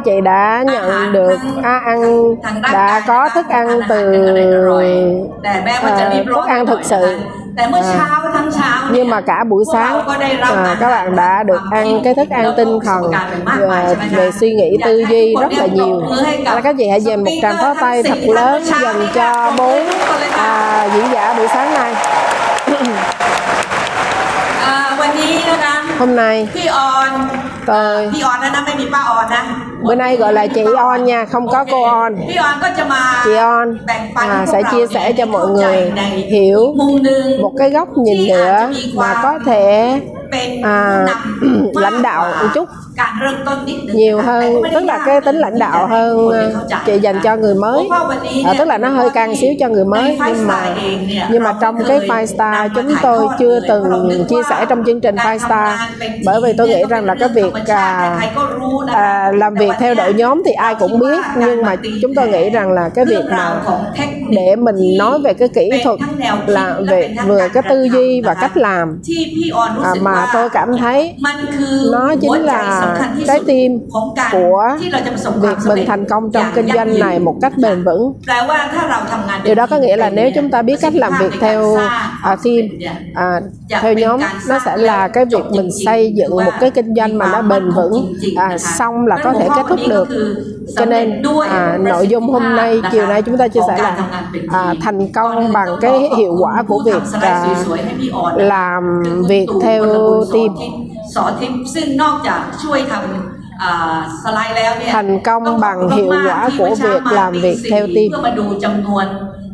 anh chị đã nhận được à, ăn đã có thức ăn từ แต่แม้ว่าจะรีบร้อน thức ăn thực sự แต่เมื่อเช้าทั้งเช้า nhưng mà cả buổi sáng à, các bạn đã được ăn cái thức ăn tinh thần về, về suy nghĩ tư duy rất là nhiều các anh chị hãy dành một tràng pháo tay thật lớn dành cho bốn à, diễn giả buổi sáng nay อ่าวันนี้นะคะ hôm nay พี่ออน tôi พี่ออนนะนะไม่มีป้าออนนะ bữa nay gọi là chị on nha không có cô on. Chị on à, sẽ chia sẻ cho mọi người hiểu một cái góc nhìn nữa mà có thể à, lãnh đạo một chút nhiều hơn tức là cái tính lãnh đạo hơn chị dành cho người mới. à, tức là nó hơi căng xíu cho người mới nhưng mà nhưng mà trong cái five star chúng tôi chưa từng chia sẻ trong chương trình five star. bởi vì tôi à, à, nghĩ rằng là cái việc à, à, làm việc theo đội nhóm thì ai cũng biết nhưng mà chúng tôi nghĩ rằng là cái việc mà để mình nói về cái kỹ thuật là về vừa cái tư duy và cách làm. À, mà tôi cảm thấy nó chính là và trái tim của việc mình thành công trong kinh doanh này một cách bền vững. Điều đó có nghĩa là nếu chúng ta biết cách làm việc theo à, team à, theo nhóm nó sẽ là cái việc mình xây dựng một cái kinh doanh mà nó bền vững. à, xong là có thể kết thúc được. cho nên à, nội dung hôm nay chiều nay chúng ta chia sẻ là à, thành công bằng cái hiệu quả của việc à, làm việc theo team. สอนทีมซึ่งนอกจากช่วยทำอ่าสไลด์แล้วเนี่ย thành công bằng hiệu quả của việc làm việc theo team เพื่อมาดูจำนวน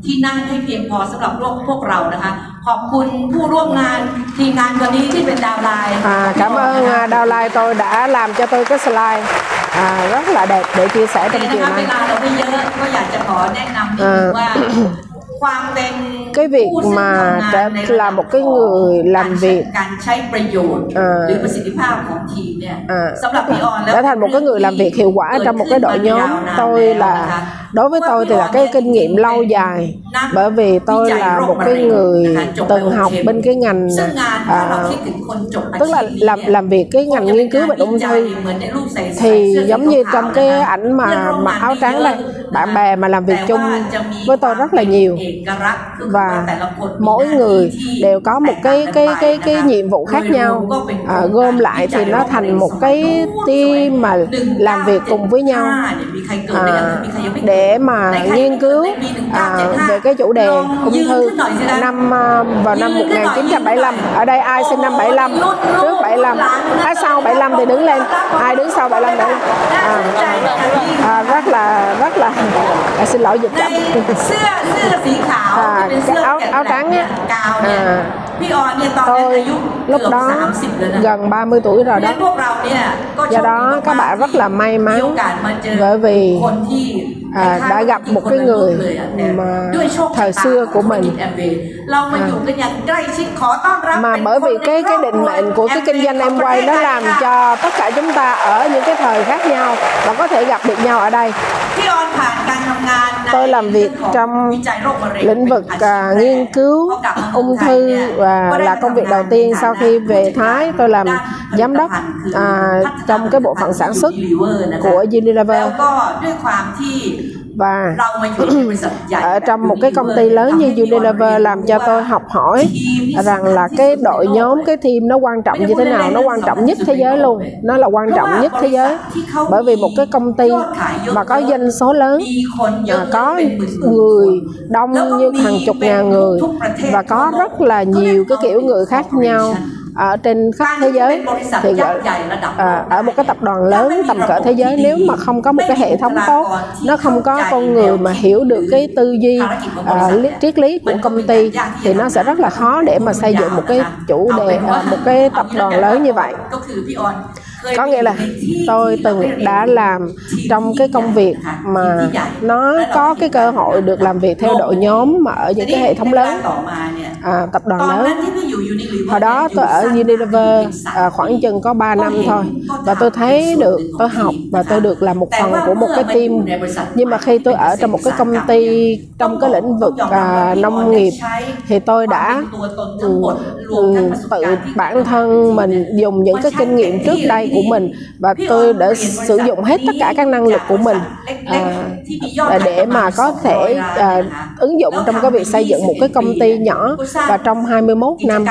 ที่นั่งให้เพียงพอสำหรับพวกพวกเรานะคะ ขอบคุณผู้ร่วมงานทีมงานวันนี้ที่เป็นดาวไลน์ À, cảm ơn à, Đào Lai tôi đã làm cho tôi cái slide à, rất là đẹp để chia sẻ แต่ trong นะ chiều คะเว nay. ลาเราไม่เยอะก็อยากจะขอแนะนำนิดนึงว่า ความเป็น cái việc mà đã là một cái người làm việc. à, à, đã thành một cái người làm việc hiệu quả trong một cái đội nhóm tôi là đối với tôi thì là cái kinh nghiệm lâu dài. bởi vì tôi là một cái người từng học bên cái ngành à, tức là làm làm việc cái ngành nghiên cứu bệnh ung thư thì giống như trong cái ảnh mà mặc áo trắng đây bạn bè mà làm việc chung với tôi rất là nhiều. và mỗi người đều có một cái cái cái cái nhiệm vụ khác nhau. À, gom lại thì nó thành một cái team mà làm việc cùng với nhau. à, để mà nghiên cứu à, về cái chủ đề ung thư năm à, vào năm 1975 ở đây ai sinh năm 75 trước 75 à, sau 75 thì đứng lên. ai đứng sau 75 đứng à, à, rất là rất là à, xin lỗi dịch chậm à, áo áo trắng á. à พี่ออนเนี่ยตอนนั้น tôi อายุเกื lúc อบ đó สามสิบแล้วนะ gần 30 tuổi rồi เพราะฉะ đó นั้นพวกเราเนี่ยก็โชค do ดี đó มาก các bạn rất là may มีโอ mắn กาสมาเจอ bởi vì คนที่ à, đã gặp một cái người mà ด้วยโชค thời ชะตา xưa của ธุร mình กิจแอมเวย์เรามาอยู่กันอย่างใกล้ชิดขอต้อนรับ mà เป็น bởi vì คนใน cái คร cái อบค định รัว mệnh của cái kinh doanh em quay nó làm cho tất cả chúng ta ở những cái thời khác nhau và có thể gặp được nhau ở đây พี่ออนผ่านการทำงานใน tôi làm việc เรื่องของ trong วิจัยโรคมะเร็ง lĩnh vực เป็นอาชีพ à, แรก nghiên cứu พอกลับมา ung เมืองไทยเนี่ย thư và là công việc đầu tiên sau khi về Thái tôi làm giám đốc à, trong cái bộ phận sản xuất của Unilever và ở trong một cái công ty lớn như Unilever làm cho tôi học hỏi rằng là cái đội nhóm cái team nó quan trọng như thế nào nó quan trọng nhất thế giới luôn. Nó là quan trọng nhất thế giới. Bởi vì một cái công ty mà có doanh số lớn à, có người đông như hàng chục ngàn người và có rất là nhiều cái kiểu người khác nhau ở trên khắp thế giới. thì gọi à, ở một cái tập đoàn lớn tầm cỡ thế giới nếu mà không có một cái hệ thống tốt nó không có con người mà hiểu được cái tư duy à, lý- triết lý của công ty thì nó sẽ rất là khó để mà xây dựng một cái chủ đề à, một cái tập đoàn lớn như vậy có nghĩa là tôi từng đã làm trong cái công việc mà nó có cái cơ hội được làm việc theo đội nhóm mà ở những cái hệ thống lớn à, tập đoàn lớn. hồi đó tôi ở Unilever à, khoảng chừng có 3 năm thôi. và tôi thấy được tôi học và tôi được làm một phần của một cái team. Nhưng mà khi tôi ở trong một cái công ty trong à, cái lĩnh vực à, nông nghiệp thì tôi đã ừ, tự bản thân mình dùng những cái kinh nghiệm trước đây của mình và tôi đã sử dụng hết tất cả các năng lực của mình à, à để mà có thể à, ứng dụng trong cái việc xây dựng một cái công ty nhỏ và trong 21 năm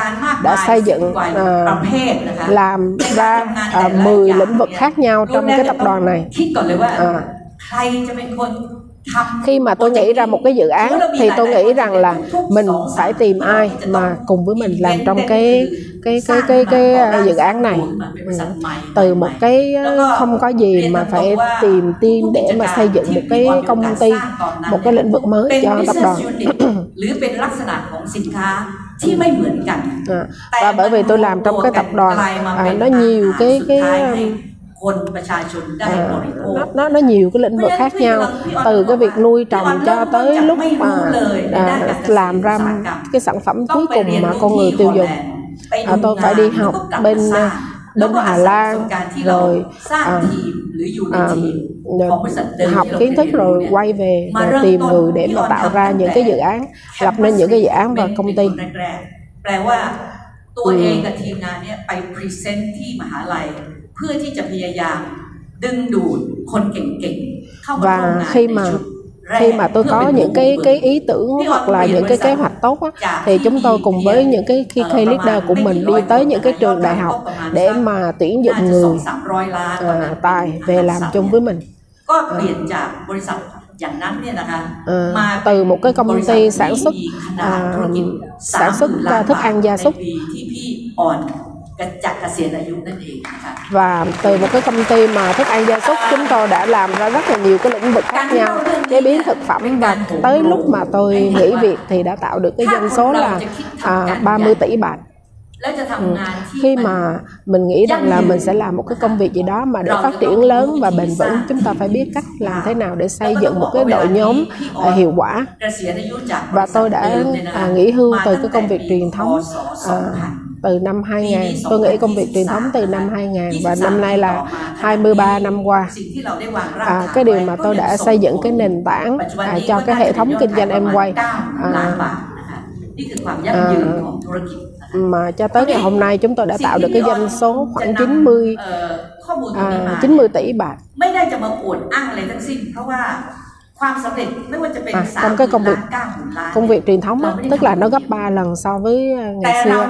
đã xây dựng à, làm ra à, 10 lĩnh vực khác nhau trong cái tập đoàn này. à, khi mà tôi nghĩ ra một cái dự án thì tôi nghĩ rằng là mình phải tìm ai mà cùng với mình làm trong cái cái cái cái cái, à, dự án này Ừ. từ một cái à, không có gì mà phải tìm team để mà xây dựng một cái công ty một cái lĩnh vực mới เป็น cho tập business đoàn unit หรือเป็นลักษณะของสินค้าที่ไม่เหมือนกัน à, và bởi vì tôi làm trong cái tập đoàn à, nó nhiều cái cái สุดท้ายให้ um, คนประชาชนได้บ à, ริโภค nó nó nó nhiều cái lĩnh vực khác nhau từ cái việc nuôi trồng cho tới lúc mà à, làm ra cái sản phẩm ต้อง cuối ไป cùng เรียน mà รู้ con ที่ người ฮ tiêu อลแล dùng นด์ไปดู à, tôi phải đi งาน học แล้วก็กลับ bên มาสร้าง bên Hà แล้วก็อาศัย Lan ประสบการณ์ที่เรา rồi สร้าง à, ทีมหรืออยู่ใน à, ทีม rồi ของบริษัทเดิม học ที่เรา kiến เค thức ยเรียนรู้ rồi เนี่ย quay về มา rồi เริ่ม tìm ต้น người để พี่ mà ออน tạo ทำ ra ตั้ง những แต่ cái dự án lập nên những cái dự án เป็ và น công เป็น ty คนแรกๆแปลว่า ตัวเองกับทีมงานเนี่ยไปพรีเซนต์ที่มหาลัย เพื่อที่จะพยายามดึงดูดคนเก่งๆ เข้ามาร่วม và งาน khi ใน mà ชุดแรก khi mà tôi เพื่อ có เป็น những cái ผู้บุก cái เบิก ý tưởng hoặc là những cái kế hoạch tốt á, thì chúng tôi cùng với những cái key key leader của mình đi tới những cái trường đại học để mà tuyển น่า dụng จะสอง người สามร้อยล้านตอนนั้น à, tài về làm chung với mình ก็เปลี่ยนจากบริษัทอย่างนั้นเนี่ยนะคะ à, มา từ một cái บ công ริษัท ty ที่ sản xuất มีขนาด à, ธุรกิจ sản xuất 30,000ล้าน thức ăn gia บาท súc ในปีที่พี่อ่อนกันจากเกษียณอายุนั่นเองนะคะ và từ một cái công ty mà thức ăn gia súc chúng tôi đã làm ra rất là nhiều cái lĩnh vực khác nhau chế biến thực phẩm và tới lúc mà tôi nghỉ việc thì đã tạo được cái doanh số là à, 30 tỷ bạc แล้วจะทำงานที่ khi mà mình nghĩ rằng là mình sẽ làm một cái công việc gì đó mà để phát triển lớn và bền vững chúng ta phải biết cách làm thế nào để xây dựng một cái đội nhóm à, hiệu quả เกษียณอายุจาก và tôi đã à, nghỉ hưu từ cái công việc truyền thống à, từ năm 2000 tôi nghĩ công việc truyền thống từ năm 2000 và năm nay là 23 năm qua. à, cái điều mà tôi đã xây dựng cái nền tảng à, cho cái hệ thống kinh doanh em quay à, à, à mà cho tới ngày hôm nay chúng tôi đã tạo được cái doanh số khoảng 90 à, 90 tỷ bạc à, trong cái công việc công việc truyền thống á, tức là nó gấp 3 lần so với à, ngày xưa.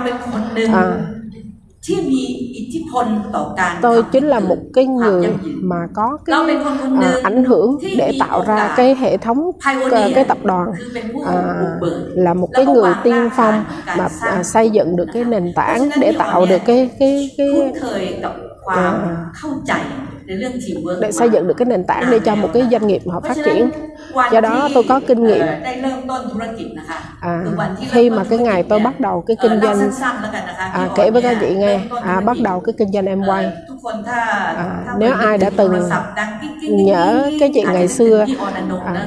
à, tôi chính là một cái người mà có cái à, ảnh hưởng để tạo ra cái hệ thống à, cái, cái tập đoàn à, là một cái người tiên phong mà à, xây dựng được cái nền tảng để tạo được cái cái cái, cái à, để xây dựng được cái nền tảng để cho một cái doanh nghiệp họ phát triển. Do đó tôi có kinh nghiệm. à, khi mà cái ngày tôi bắt đầu cái kinh doanh à, kể với các chị nghe. À, bắt đầu cái kinh doanh em quay. À, nếu ai đã từng nhớ cái chuyện ngày xưa à,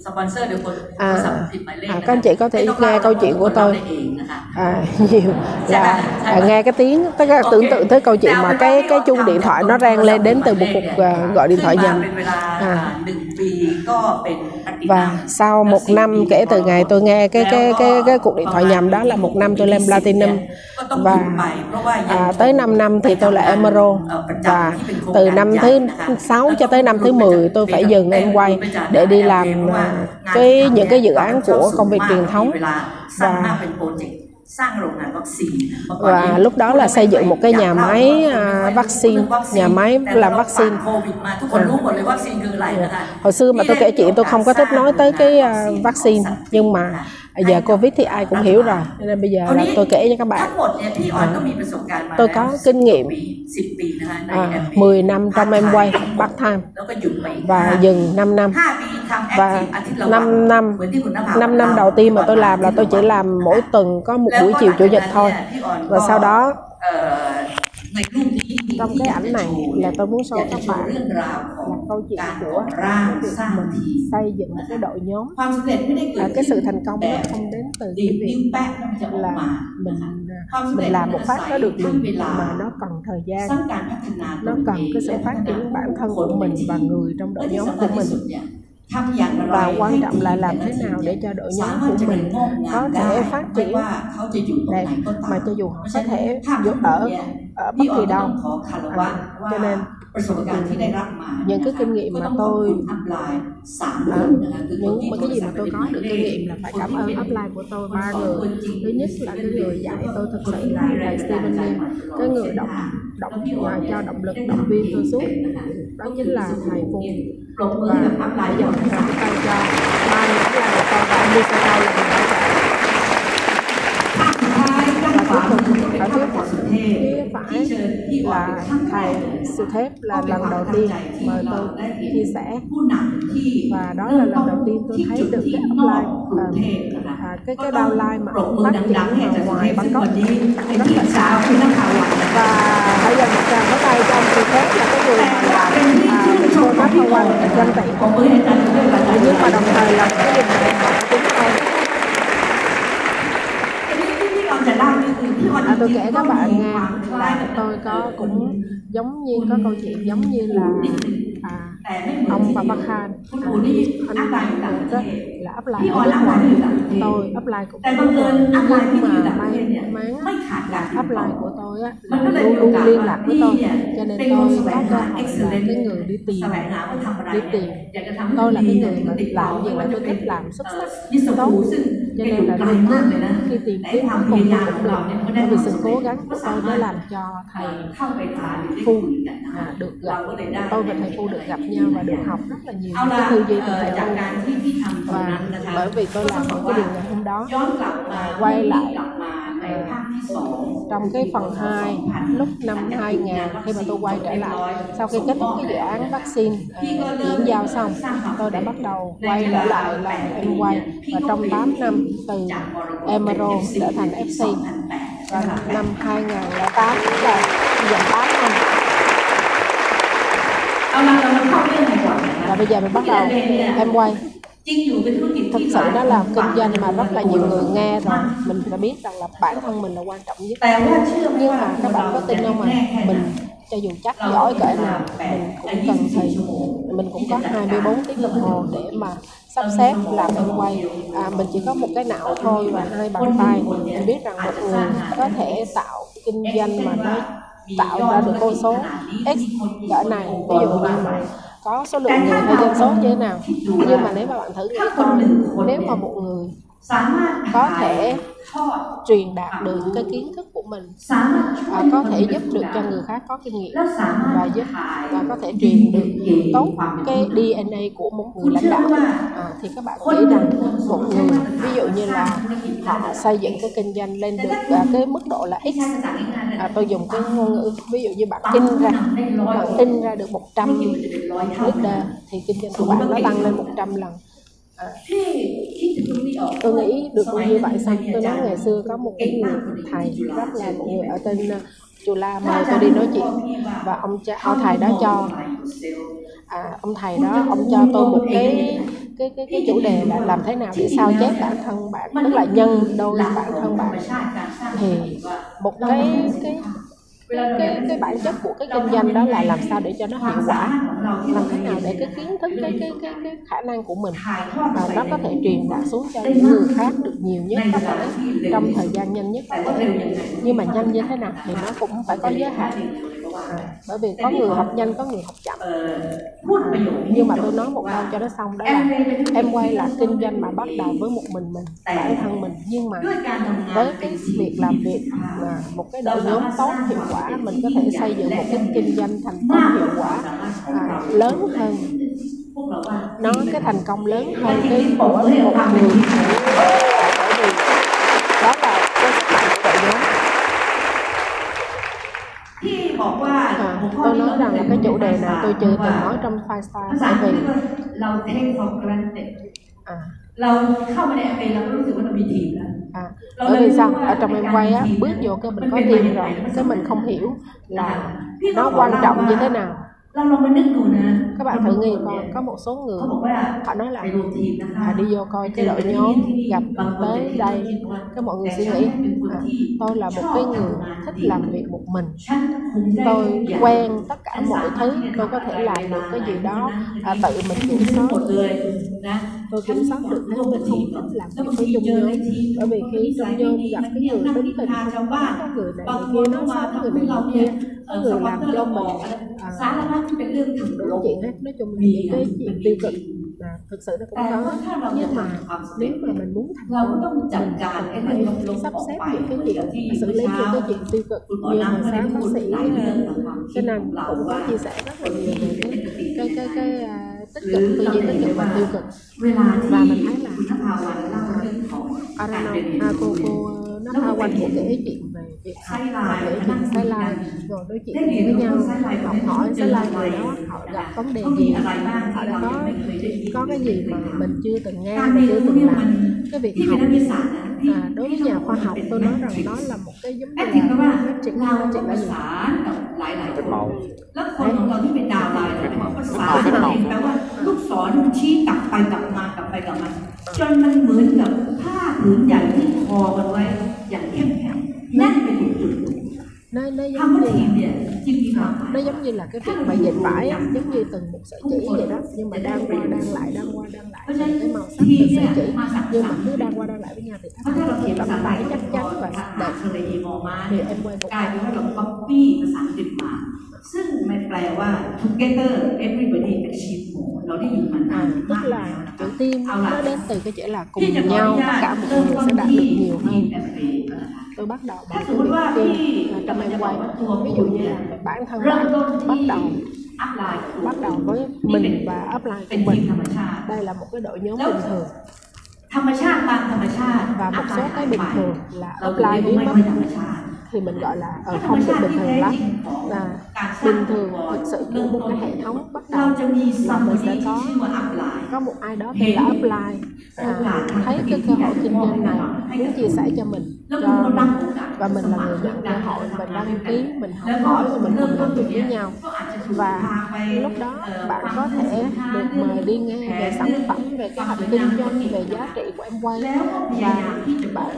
ที่เคยถูกสปอนเซอร์โดยคนโทร à, ศัพท์ผิดหมายเลข à, นะ các anh chị có thể ไม่ต้อง nghe เล่า câu chuyện của คนเล่า tôi ได้เองนะคะ à, nhiều Dạ, là dạ. à, nghe cái tiếng tất cả tưởng tượng tới câu chuyện Dạ, mà dạ, cái dạ, cái dạ, chuông dạ, điện thoại dạ, nó dạ, rang dạ, lên đến dạ, từ dạ, một dạ, cuộc dạ. à, gọi điện thoại ขึ้นมา nhầm เป็นเวลา à, หนึ่งปีก็เป็นแพลตตินัม và sau một năm kể từ ngày tôi nghe cái cái cái cái cuộc điện thoại nhầm đó là một năm tôi lên platinum ก็ต้องหยุ và ดไปเพราะว่ายัง à, tới 5 năm thì tôi là emerald เอ่อประจำ và ที่เป็นโครง từ การ năm ใหญ่ thứ นะคะ 6 cho tới năm thứ 10 tôi phải dừng em quay để đi làm à, cái những cái dự án của công việc truyền thống và và lúc đó là xây dựng một cái nhà máy à, vaccine nhà máy làm vaccine à. hồi xưa mà tôi kể chuyện tôi không có thích nói tới cái vaccine à, nhưng mà à, giờ covid thì ai cũng hiểu rồi Cho nên bây giờ là tôi kể cho các bạn. à, tôi có kinh nghiệm. Ờ, à, 10 năm trong em quay part tham và dừng 5 năm. Và 5 năm 5 năm. Đầu tiên mà tôi làm là tôi chỉ làm mỗi tuần có một buổi chiều chủ nhật thôi. Và sau đó trong cái ảnh này là tôi muốn so các bạn là câu chuyện của cái việc mình xây dựng một cái đội nhóm. À, cái sự thành công nó không đến từ cái việc là mình à, mình làm một phát nó được liền mà nó cần thời gian. Nó cần cái sự phát triển bản thân của mình và người trong đội nhóm của mình và quan trọng là làm thế nào để cho đội nhóm của mình có thể phát triển. này mà cho dù họ có thể giúp ở ở bất kỳ đâu. à, cho nên những cái kinh nghiệm mà tôi à, những mà cái gì mà tôi có được kinh nghiệm là phải cảm ơn upline của tôi ba người. thứ nhất là cái người dạy tôi thật sự là thầy Stephen Lee. cái người động động và cho động lực động viên tôi suốt. đó chính là thầy Phùng và bây giờ tôi tay cho ba người phải là thầy sự thép là lần đầu tiên mời tôi chia sẻ và đó là lần đầu tiên tôi thấy được cái upline à, à, cái cái downline mà phát triển ở ngoài Bangkok. rất là xa. và bây giờ một tràng có tay cho ông sự thép là cái người mà làm cô nói qua dân tị nhưng mà đồng thời là cái dịch của chúng tôi à, tôi kể các bạn nghe. Là tôi có cũng giống như có câu chuyện giống như là à, ông Papa Khan à, anh bạn đó là apply ở nước ngoài tôi apply của tôi nhưng mà may mắn là apply của tôi á là luôn luôn liên lạc với tôi. cho nên tôi có cơ hội là cái người đi tìm đi tìm. Tôi là cái người mà làm gì là tôi thích làm xuất sắc tốt cho nên là thầy khi tìm kiếm không cùng cũng được nhưng vì sự cố gắng của tôi mới làm cho thầy phu à, được gặp. Tôi và thầy phu được gặp nhau và được học rất là nhiều cái tư duy từ thầy phu và bởi vì tôi làm những cái điều ngày hôm đó à, quay lại trong cái phần 2 lúc năm 2000 khi mà tôi quay trở lại sau khi kết thúc cái dự án vaccine à, chuyển giao xong tôi đã bắt đầu quay trở lại là em quay. Và trong 8 năm từ Emero trở thành FC và năm 2008 là gần 8 năm. Và bây giờ mình bắt đầu em quay thực sự đó là kinh doanh mà rất là nhiều người nghe rồi. Mình đã biết rằng là bản thân mình là quan trọng nhất. Nhưng mà các bạn có tin không mà mình cho dù chắc giỏi cỡ nào mình cũng cần thì mình cũng có 24 tiếng đồng hồ để mà sắp xếp làm em quay. À, mình chỉ có một cái não thôi và hai bàn tay. mình biết rằng một người có thể tạo kinh doanh mà nó tạo ra được con số x cỡ này. ví dụ như mà có số lượng người hay dân số như thế nào? Nhưng mà nếu mà bạn thử nghĩ coi nếu mà một người có thể truyền đạt được cái kiến thức của mình. Và có thể giúp được cho người khác có kinh nghiệm và giúp và có thể truyền được tốt cái DNA của một người lãnh đạo. à, thì các bạn nghĩ rằng một người ví dụ như là họ xây dựng cái kinh doanh lên được à, cái mức độ là x. à, tôi dùng cái ngôn ngữ ví dụ như bạn in ra bạn in ra được 100 liter thì kinh doanh của bạn nó tăng lên 100 lần tôi nghĩ được như vậy xong. tôi nói ngày xưa có một cái người thầy rất là một người ở tên uh, chùa La mời tôi đi nói chuyện và ông cha ông thầy đó cho à, ông thầy đó ông cho tôi một cái cái cái cái chủ đề là làm thế nào để sao chép bản thân bạn tức là nhân đôi bản thân bạn. thì một cái cái cái cái bản chất của cái kinh doanh đó là làm sao để cho nó hiệu quả làm thế nào để cái kiến thức cái cái cái, cái khả năng của mình và nó có thể truyền đạt xuống cho những người khác được nhiều nhất có thể trong thời gian nhanh nhất có thể nhưng mà nhanh như thế nào thì nó cũng phải có giới hạn bởi vì có người học nhanh có người học chậm. Nhưng mà tôi nói một câu cho nó xong đó là em quay là kinh doanh mà bắt đầu với một mình mình bản thân mình. Nhưng mà với cái việc làm việc mà một cái đội nhóm tốt hiệu quả mình có thể xây dựng một cái kinh doanh thành công hiệu quả à, lớn hơn. Nó cái thành công lớn hơn cái của một người tôi นี้ nói rằng là cái chủ đề này tôi chưa từng nói trong five star ภาษา bởi อังกฤษ vì ว่าเรา take for granted à, เราเข้ามาในแอปเเราก็รู้สึกว่าเรามีทีมแล้ว à, bởi vì sao ở trong em quay á bước vô cái mình có team rồi cái mình không hiểu là nó quan trọng như thế nào Long Long bên Đức nè các bạn thử nghĩ coi có một số người họ nói là à, đi vô coi cái đội nhóm gặp tới đây. các mọi người suy nghĩ à, tôi là một cái người thích làm việc một mình. tôi quen tất cả mọi thứ tôi có thể làm được cái gì đó à, tự mình kiểm soát. tôi kiểm soát được nếu mình không thích làm việc với chung nhóm bởi vì khi chung nhóm gặp cái người tính tình không có người này người kia nói sao người này người kia. Có người làm cho mình อก à, สารพัดที่เป็นเรื่องถึง đủ chuyện hết nói chung là những cái chuyện tiêu cực à, thực sự nó cũng แต่ có ว่าถ้าเราจะ nhưng mà ทำความสำเร็ nếu จ mà mình muốn thành เราก็ công ต้องจัดการไอ้ mình เรื่องลบ phải ๆอ sắp อก xếp ไป những cái อย่างที่ chuyện xử เมื่อ lý เช้า những cái chuyện tiêu cực คุณหมอ như น้ำ hồi ก็ได้ sáng พู bác ด sĩ หลายเรื่อง à, ต่างความคิ cái ดข này องเรา cũng ว่า có chia sẻ rất là nhiều về cái ปกติ cái cái cái à, tích cực tư duy tích cực và tiêu cực เวลาที่ và mình thấy là คุณนภาวันเล่าเรื่องของการ Arano เรียนรู้ à, cô cô nó tha quanh của kể chuyện về việc học Sai và lài, kể khả chuyện năng sai suy lai nghĩ rồi nói chuyện Thế thì với đúng nhau là sai lài của học mình hỏi chưa sai lai từng người lầy. đó họ gặp vấn đề เขามี gì อะไรบ้าง họ ที่ đã เรา có ยังไม่เคยได้ยิน có cái gì mà mình chưa từng nghe การ và เรียน chưa รู้ từng เนี่ยมัน làm cái việc ที่เป็น học นักวิทยาศาสตร์นะที่ à, đối với nhà khoa học tôi nói rằng nó là một cái giống แอ như คทีฟแปลว่า là phát triển เรา phát จะ triển ประ là gì สานกับหลายๆ เป็น คน เมา แล้วคนของเราที่เป็นดาวไลน์เนี่ยบอกประสานกันเองแปลว่าลูกศรชี้กลับไปกลับมากลับไปกลับมาจนมันเหมือนกับผ้าผืนใหญ่ที่คอกันไว้อย่างเข้ม nó nó giống như nó giống như là cái việc mà dệt vải á giống như từng một sợi chỉ vậy đó nhưng mà đang qua đang lại đang qua đang lại. Cái màu sắc từ sợi chỉ. nhưng mà cứ đang qua đang lại với nhau thì thắt nó thì nó phải chắc chắn và đẹp thì em quay một cái ลายเป็นว่าเรา copy ภาษาอังกฤษมา ซึ่งมันแปลว่า together everybody achieve more เราได้ยินมานาน à, tức มากแล้ว là นะ chữ คะ tim Ao nó là- đến từ cái chữ là cùng ที่จะขออ nhau นุ tất ญาต cả mọi เริ่ม người ต้น sẽ đạt ที่ được nhiều ทีม hơn แอมเบนะคะ tôi bắt đầu ถ้า bằng สมมติว่า cái พี่ việc tim à, กำ trong ลัง em จะบอก quay ว่าตัว ví คุ dụ ณ như เนี่ย là bản thân เริ่ม bạn ต้น bắt ที่ đầu อัพไลน์ bắt đầu với mình và upline เป็น của ทีม mình ธรรมชาติ đây là một cái đội nhóm Đâu? bình thường ธรรมชาติตามธรรมชาติ và một số cái bình thường là เราถึงเรีย upline กว่า biến ไม่ mất ค่อยธรรมชาติ thì mình gọi là ở ธรรม không ชา được ติ bình ที่ thường แท้ lắm จ bình thường thực sự của một cái hệ thống bắt đầu là mình sẽ có có một ai đó đã apply. à, thấy cái cơ hội kinh doanh này muốn chia sẻ cho mình cho mình và mình là người nhận cơ hội mình đăng ký mình học hỏi và mình cùng làm việc với nhau. và lúc đó bạn có thể được mời đi nghe về sản phẩm về kế hoạch kinh doanh về giá trị của em quay. Và bạn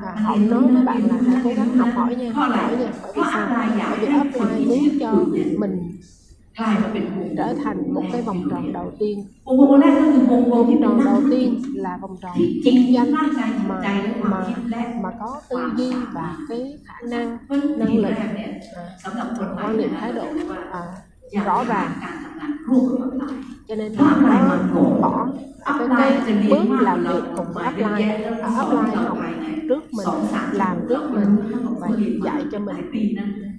à, họ nói với bạn là hãy cố gắng học hỏi nha học hỏi nha. bởi vì sao bởi vì offline muốn cho mình trở thành một cái vòng tròn đầu tiên. Vòng tròn đầu tiên là vòng tròn kinh doanh mà mà mà có tư duy và cái khả năng năng lực à, quan niệm thái độ à, rõ ràng. Cho nên là nó bỏ cái, cái bước làm việc cùng offline offline à, học trước mình làm trước mình và dạy cho mình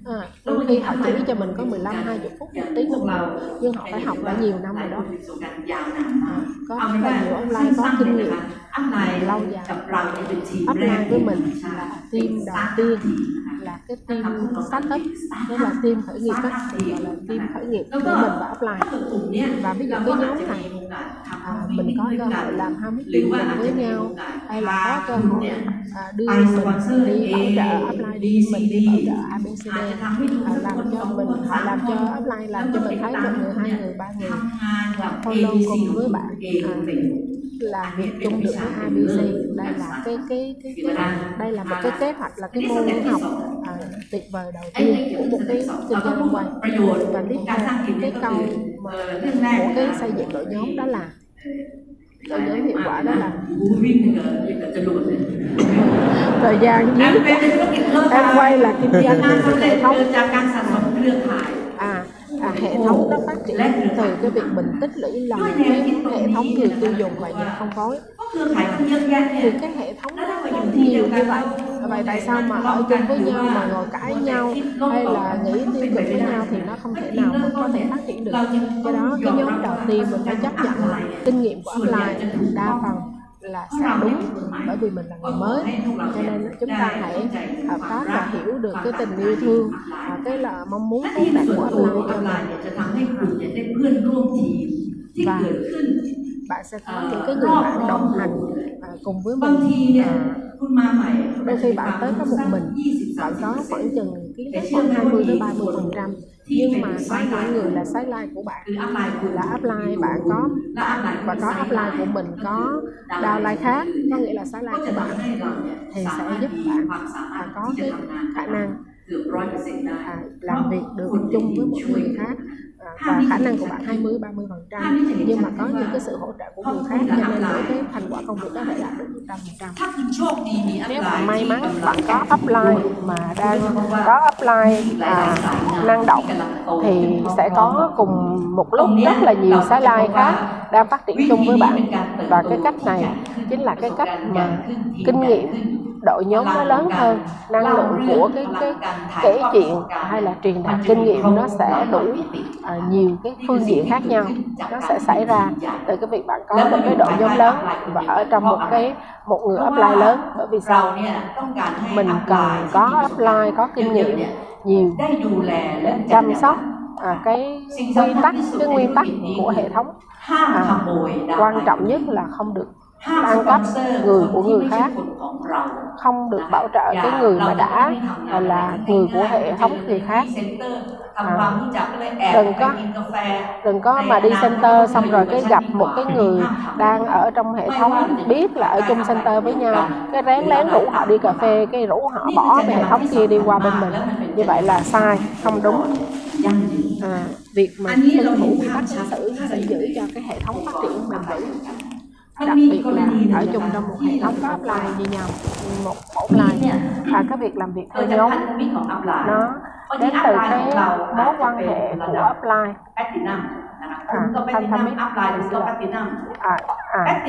à, đôi khi họ chỉ cho mình có 15 20 phút một tiếng đồng hồ nhưng họ phải học đã nhiều năm rồi đó. À, có rất là nhiều online có kinh nghiệm. lâu dài online với mình. là team đầu tiên là cái team startup đó là team khởi nghiệp đó gọi là team khởi nghiệp của mình và offline và ví dụ cái nhóm này à, mình có cơ hội làm hai mấy team với nhau. hay là có cơ hội à, đưa mình đi bảo trợ offline đi mình đi bảo trợ abcd họ làm cho mình họ làm cho offline làm cho mình thấy một người hai người ba người follow cùng với bạn. À, là việc chung được với ABC đây là cái cái cái, cái đây là một cái kế hoạch là cái môn học à, tuyệt vời đầu tiên của một cái chương trình như và tiếp theo cái câu của cái xây dựng đội nhóm đó là cơ giới hiệu quả đó là thời gian em quay là kinh doanh về hệ thống à, hệ thống nó phát triển từ cái việc mình tích lũy lòng cái hệ thống người tiêu dùng và nhà phân phối. thì cái hệ thống nó nhiều như vậy. vậy tại sao mà ở chung với nhau mà ngồi cãi nhau hay là nghĩ tiêu cực với nhau thì nó không thể nào mình có thể phát triển được. Do đó cái nhóm đầu tiên mình phải chấp nhận là kinh nghiệm của offline đa phần là sai đúng bởi vì mình là người mới cho nên chúng ta hãy hợp tác và hiểu được cái tình yêu thương và cái là mong muốn của bạn của người cho mình và bạn sẽ có những cái người bạn đồng hành à, cùng với mình à, đôi khi bạn tới có một mình bạn có khoảng chừng kiến thức khoảng 20 tới 30 phần trăm nhưng mà có những người là sideline của bạn. Là apply bạn có và có apply của mình có đào lai khác có nghĩa là sideline của bạn thì sẽ giúp bạn có cái khả năng à, làm việc được chung với một người khác. À, và khả năng của bạn 20 30 phần trăm. Nhưng mà có những cái sự hỗ trợ của người khác cho nên là cái thành quả công việc có thể đạt được 100 phần trăm nếu mà may mắn bạn có upline mà đang có upline à, năng động thì sẽ có cùng một lúc rất là nhiều sái lai khác đang phát triển chung với bạn. và cái cách này chính là cái cách mà kinh nghiệm đội nhóm nó lớn hơn năng lượng của cái cái kể chuyện hay là truyền đạt kinh nghiệm nó sẽ đủ uh, nhiều cái phương diện khác nhau. nó sẽ xảy ra từ cái việc bạn có một cái đội nhóm lớn và ở trong một cái một người offline lớn bởi vì sao? Mình cần có offline có kinh nghiệm nhiều chăm sóc à, cái nguyên tắc cái nguyên tắc của hệ thống. à, quan trọng nhất là không được ăn cắp người của người khác. không được bảo trợ cái người mà đã là người của hệ thống người khác. à, đừng có đừng có mà đi center xong rồi cái gặp một cái người đang ở trong hệ thống biết là ở chung center với nhau. cái rén lén rủ họ đi cà phê cái rủ họ bỏ về hệ thống kia đi qua bên mình. như vậy là sai không đúng. à, việc mà tuân thủ quy tắc ứng xử sẽ giữ cho cái hệ thống phát triển bền vững đặc biệt là ở chung trong một hệ thống có offline như nhau một offline. Và cái việc làm việc theo nhóm nó đến từ cái mối quan hệ của offline. À, thành thành biết là à, à.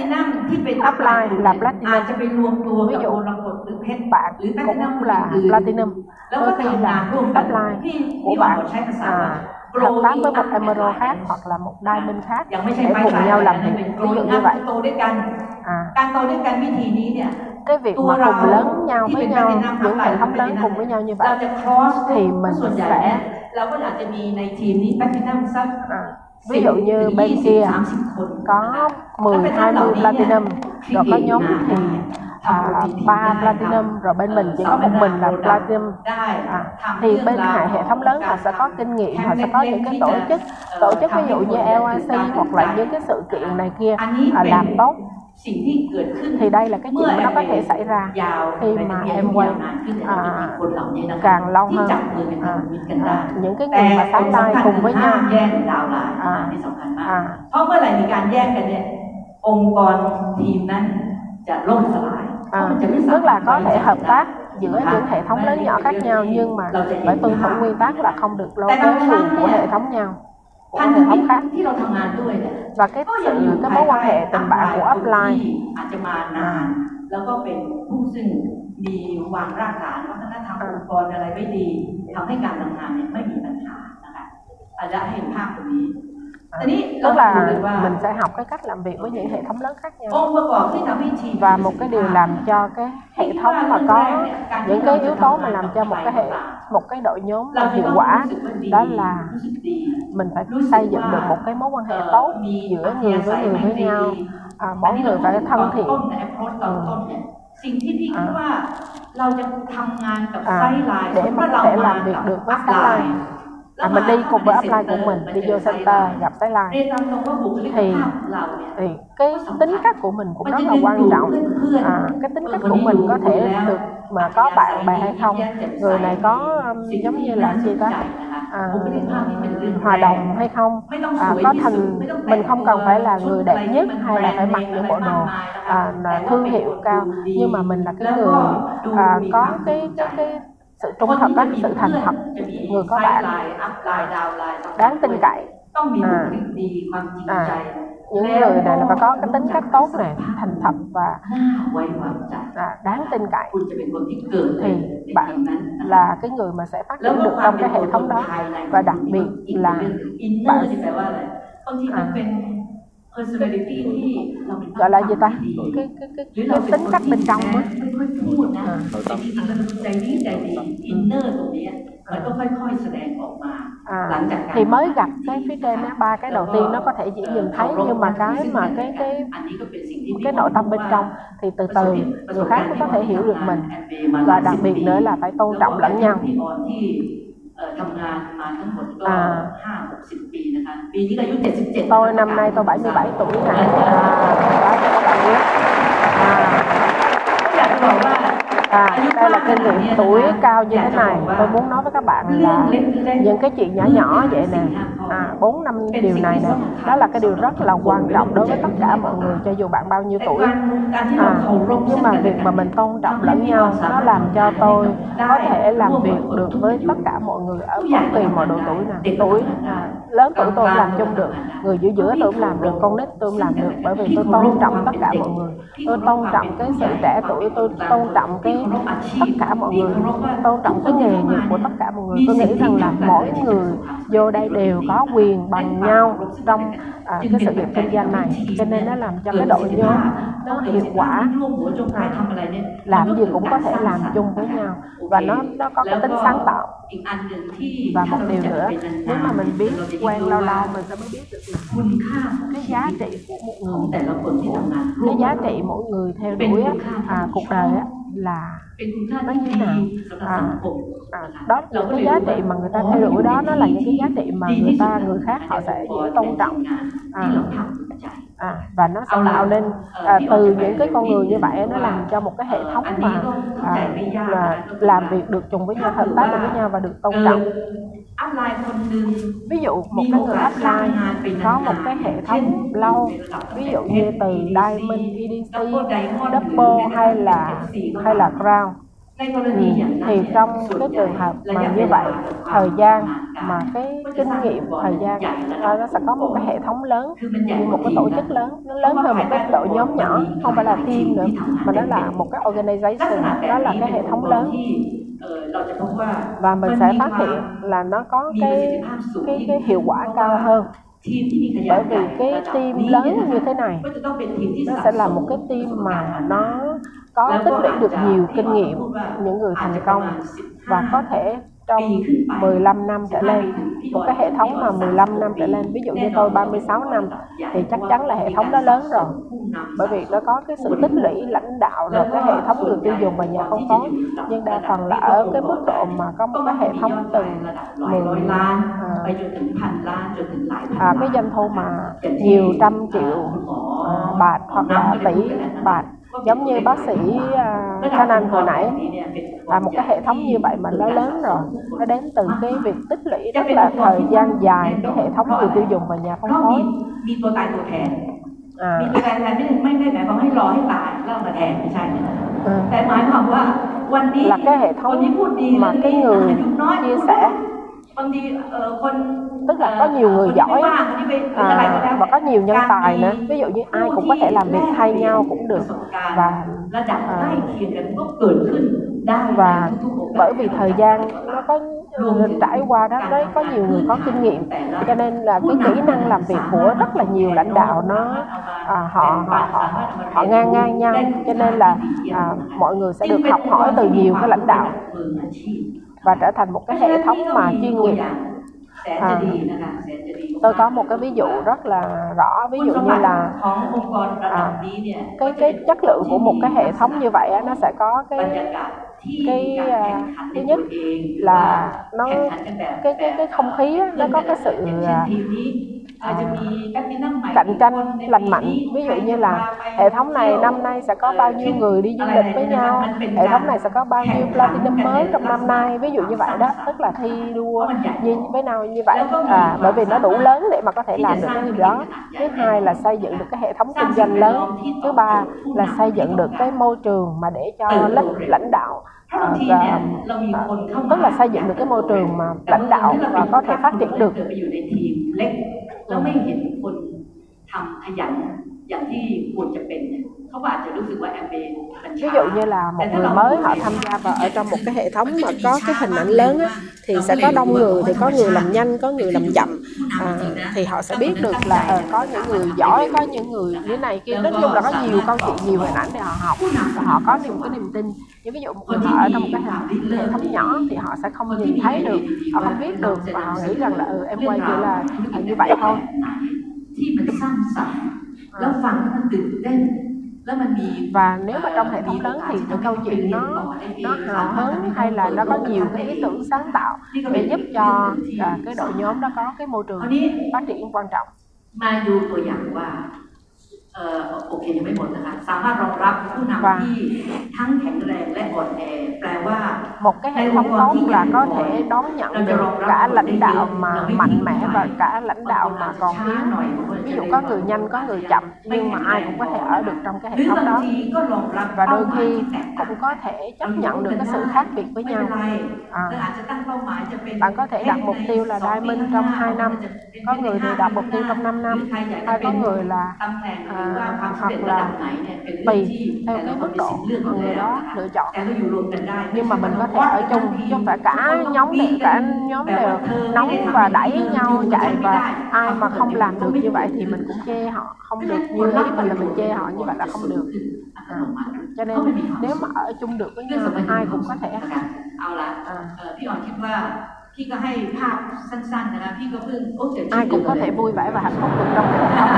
Upline là platinum ví dụ bạn cũng là platinum. đôi khi là upline của bạn. à, thăng bán với một emerald khác hoặc là một diamond khác để cùng nhau làm việc. À. À. ví dụ như vậy. à. cái việc mà cùng lớn nhau với nhau những hệ thống lớn cùng với nhau như vậy thì mình sẽ à, ví dụ như bên kia có 10 20 platinum rồi có nhóm thì à, 3 platinum rồi bên mình chỉ có một mình là platinum ได้ à, ทำ thì เรื่อง bên ราว hệ hệ thống lớn họ sẽ có kinh nghiệm họ sẽ có những cái tổ chức tổ chức ví dụ như LIC hoặc là những cái sự kiện này kia อันนี้ à, เป็น làm tốt สิ่งที่เกิดขึ้น thì đây là cái chuyện mà nó có thể xảy ra ยาว khi mà ไป em ยา quay วนานขึ้นเนี่ยมันจะมีคนเหล่านี้นะคะ càng lâu ที่ hơn จับมือเป็นพัน à, ธมิตรกันได้ à, những cái แต่ người mà sáng lai cùng với ห้า nhau มแยกดาวน์ไลน์ อ่า อันนี้สำคัญมาก à, เพราะเมื่อไหร่มีการแยกกันเนี่ย องค์กรทีมนั้นจะล่มสลายเพราะ à, มันจะไม่สามารถ tức là có thể hợp tác giữa những hệ thống lớn nhỏ khác nhau nhưng mà phải tuân thủ nguyên tắc là không được lôi kéo người của hệ thống nhau của พันธ hệ มิต thống ร khác ที่เราทำงานด้วยเนี่ย và cái ก็ยัง sự อยู่ cái mối quan hệ tình bạn của ที่ upline อาจจะมานาน แล้วก็เป็นผู้ซึ่งมีวางรากฐานวัฒนธรรม อ่า องค์กรอะไรไม่ดีทำให้การทำงานเนี่ยไม่มีปัญหานะคะอาจจะให้เห็นภาพตรงนี้ ทีนี้เรา tức ดู là เลยว่า mình sẽ học cái cách làm việc với những hệ thống lớn khác อ nhau งค์ประกอบที่ทำให้ทีม và một cái điều làm cho cái hệ thống mà có những cái yếu tố mà làm cho một cái hệ một cái đội nhóm เราจะ hiệu ต้อง quả รู้สึกว่าดี đó là รู้สึกดี mình phải xây dựng được một cái mối quan hệ tốt giữa người với người với nhau à, mỗi người phải thân thiện ต้นใน approach ตอนต้นเนี่ยสิ่งที่พี่คิดว่าเราจะทำงานกับ à, ไซด์ไลน์ để mà có thể làm việc được với Skyline à, mình đi cùng với upline của mình đi vô center gặp tái lai thì thì cái tính cách của mình cũng rất là quan trọng. À, cái tính cách của mình có thể được mà có bạn bè hay không? Người này có um, giống như là chia ta? À, hòa đồng hay không? À, có thành mình không cần phải là người đẹp nhất hay là phải mặc những bộ đồ à, thương hiệu cao. Nhưng mà mình là cái người à, có cái cái cái sự trung thật á, sự thành thật người có bạn đáng tin cậy à, à, những người này là phải có cái tính cách tốt này thành thật và à, đáng tin cậy thì bạn là cái người mà sẽ phát triển được trong cái hệ thống đó và đặc biệt là bạn à, personality ที่เราเป็น gọi là gì ta ที่ดี cái cái cái, หรือ cái เราเป็น tính คน cách ที่ bên trong แท้ á ไม่ค่อยพูดนะ อ่า แต่จริงๆแล้วมันใจดีใจดีอินเนอร์ตรงเนี้ยมันก็ค่อยๆแสดงออกมา หลัง à, จากการ thì mới gặp cái phía trên á ba cái đầu tiên nó có thể chỉ nhìn thấy nhưng mà cái mà cái cái อันนี้ก็เป็นสิ่งที่ cái nội tâm bên trong thì từ từ người khác mới có thể hiểu được mình và đặc biệt nữa là phải tôn trọng lẫn nhau พี่ออน ที่เอ่อทำงานมาทั้งหมดก็ อ่า ห้าหกสิบปีนะคะปีนี้ก็อายุเจ็ดสิบเจ็ด tôi năm nay tôi 77 tuổi nè à, đó cho các bạn biết à, อยากจะบอกว่า า à đây là kinh nghiệm tuổi cao như thế này. Tôi muốn nói với các bạn là những cái chuyện nhỏ nhỏ vậy nè. À bốn năm điều này nè. Đó là cái điều rất là quan trọng đối với tất cả mọi người, cho dù bạn bao nhiêu tuổi. À nhưng mà việc mà mình tôn trọng lẫn nhau, nó làm cho tôi có thể làm việc được với tất cả mọi người ở bất kỳ mọi độ tuổi nào tuổi lớn tuổi tôi cũng làm chung được. Người giữa giữa tôi cũng làm được con nít tôi làm được. Bởi vì tôi tôn trọng tất cả mọi người. Tôi tôn trọng cái sự trẻ tuổi tôi tôn trọng cái tất cả mọi người. Tôn trọng cái nghề nghiệp của tất cả mọi người. Tôi nghĩ rằng là mỗi người vô đây đều có quyền bằng nhau trong à, cái sự nghiệp kinh doanh này. Cho nên nó làm cho cái đội nhóm nó hiệu quả. À, làm gì cũng có thể làm chung với nhau. Và nó nó có cái tính sáng tạo. Và một điều nữa nếu mà mình biết quen lâu lâu mình sẽ mới biết được là cái giá trị của một người cái giá trị mỗi người theo đuổi à, cuộc đời á là nó như thế nào? à, à, đó những cái giá trị mà người ta theo đuổi đó nó là những cái giá trị mà người ta người khác họ sẽ tôn trọng. à, à, và nó sẽ tạo nên à, từ những cái con người như vậy nó làm cho một cái hệ thống mà à, là làm việc được chung với nhau hợp tác với nhau và được tôn trọng ví dụ một cái người apply có một cái hệ thống lâu. Ví dụ như từ Diamond, EDC, Double hay là hay là Crown. Ừ, thì thì trong cái trường hợp mà như vậy thời gian mà cái kinh nghiệm thời gian nó sẽ có một cái hệ thống lớn như một cái tổ chức lớn nó lớn hơn một cái đội nhóm nhỏ không phải là team nữa mà nó là một cái organization đó là cái hệ thống lớn và mình sẽ phát hiện là nó có cái cái, cái hiệu quả cao hơn. Bởi vì cái team lớn như thế này nó sẽ là một cái team mà nó có tích lũy được nhiều kinh nghiệm những người thành công và có thể trong 15 năm trở lên. Một cái hệ thống mà 15 năm trở lên ví dụ như tôi 36 năm thì chắc chắn là hệ thống đó lớn rồi. Bởi vì nó có cái sự tích lũy lãnh đạo rồi cái hệ thống người tiêu dùng và nhà không có nhưng đa phần là ở cái mức độ mà có một cái hệ thống từng miền à, à, cái doanh thu mà nhiều trăm triệu à, bạc hoặc là tỷ bạc giống như bác sĩ à, Canan hồi nãy là một cái hệ thống như vậy mà nó lớn rồi nó đến từ cái việc tích lũy rất là thời gian dài cái hệ thống người tiêu dùng và nhà phân ก็มี phối มีตัวตายตัวแทน à, มีตัวตายตัวแทนไม่ได้ไม่ได้หมายความให้รอให้ตายแล้วเอามาแทนไม่ใช่นะ ừ. แต่หมายความว่าวันนี้ là cái hệ คนที่ thống พูดดี mà cái เรื่อง người นี้อายุน้อย chia sẻ tức là có nhiều người giỏi à, và có nhiều nhân tài nữa. Ví dụ như ai cũng có thể làm việc thay nhau cũng được. Và à, và bởi vì thời gian nó có trải qua đó đấy có nhiều người có kinh nghiệm. cho nên là cái kỹ năng làm việc của rất là nhiều lãnh đạo nó à, họ, họ họ họ ngang ngang nhau. cho nên là à, mọi người sẽ được học hỏi từ nhiều cái lãnh đạo và trở thành một cái hệ thống mà chuyên nghiệp. à, tôi có một cái ví dụ rất là rõ ví dụ như là à, cái cái chất lượng của một cái hệ thống như vậy nó sẽ có cái cái uh, thứ nhất là nó cái cái cái không khí nó có cái sự uh, cạnh tranh lành mạnh. Ví dụ như là hệ thống này năm nay sẽ có bao nhiêu người đi du lịch với nhau? Hệ thống này sẽ có bao nhiêu platinum mới trong năm nay? Ví dụ như vậy đó tức là thi đua như với nào như vậy. À, bởi vì nó đủ lớn để mà có thể làm được cái gì đó. thứ hai là xây dựng được cái hệ thống kinh doanh lớn. thứ ba là xây dựng được cái môi trường mà để cho lãnh đạo เพราะบาง à, ที và เนี่ยเรามีคนเข้ามา tức là xây dựng được cái môi trường mà lãnh đạo và có thể phát triển được เกิดไปอยู่ในทีมเล็กแล้วไม่เห็นคนทำขยันอย่างที่ควรจะเป็น เนี่ย เขาก็อาจจะรู้สึกว่าแอมเบย์มัน ví dụ như là một người mới họ tham gia vào ở trong một cái hệ thống mà có cái hình ảnh lớn á, thì sẽ có đông người thì có người làm nhanh có người làm chậm à, thì họ sẽ biết được là ờ, có những người giỏi có những người như này kia nói chung là có nhiều câu chuyện nhiều hình ảnh để họ học và họ có niềm cái niềm tin như ví dụ một người họ ở trong một cái hệ, hệ thống nhỏ thì họ sẽ không nhìn thấy được họ không biết được và họ nghĩ rằng là ừ em quay chỉ là à, như vậy thôi ที่มันสร้างสรรค์แล้วฟังแล้วมันตื่นเต้นแล้วมันมี và nếu mà trong hệ thống lớn thì cái câu chuyện nó nó hào hứng hay là nó có nhiều cái ý tưởng sáng tạo để giúp cho à, cái đội nhóm đó có cái môi trường phát triển quan trọng. โอเคยังไม่หมดนะคะสามารถรองรับผู้นำที่ทั้งแข็งแรงและอ่อนแอแปลว่า một cái hệ thống tốt là có thể đón nhận được cả lãnh đạo mà mạnh mẽ và cả lãnh đạo mà còn yếu ví dụ có người nhanh có người chậm nhưng mà ai cũng có thể ở được trong cái ห hệ รือ thống บาง đó ทีก็รองรับ và เป้า đôi หมาย khi ที่แตกต่าง cũng có thể chấp nhận được cái sự khác biệt với ไม่ nhau เป็นไร à, เราอาจจะตั้งเป้าหมายจะเป็น bạn có thể đặt mục tiêu là diamond trong 2 năm có người thì đặt mục tiêu trong 5 năm hay có người là ตำแหน่งหรือ à, ว่าความสำ hoặc là tùy theo cái mức độ người đó. lựa chọn. Nhưng mà mình có thể ở chung chứ phải cả nhóm đều, cả nhóm đều nóng và đẩy nhau chạy và ai mà không làm được như vậy thì mình cũng chê họ không được như ý mình là mình chê họ như vậy là không được. à, cho nên nếu mà ở chung được với nhau ai cũng có thể à, เอ่อพี่อ่อนคิดว่าพี่ก็ให้ภาพสั้นๆนะคะพี่ก็เพิ่งโอ้เจ็ด ai cũng có thể vui vẻ và hạnh phúc được trong cái hệ thống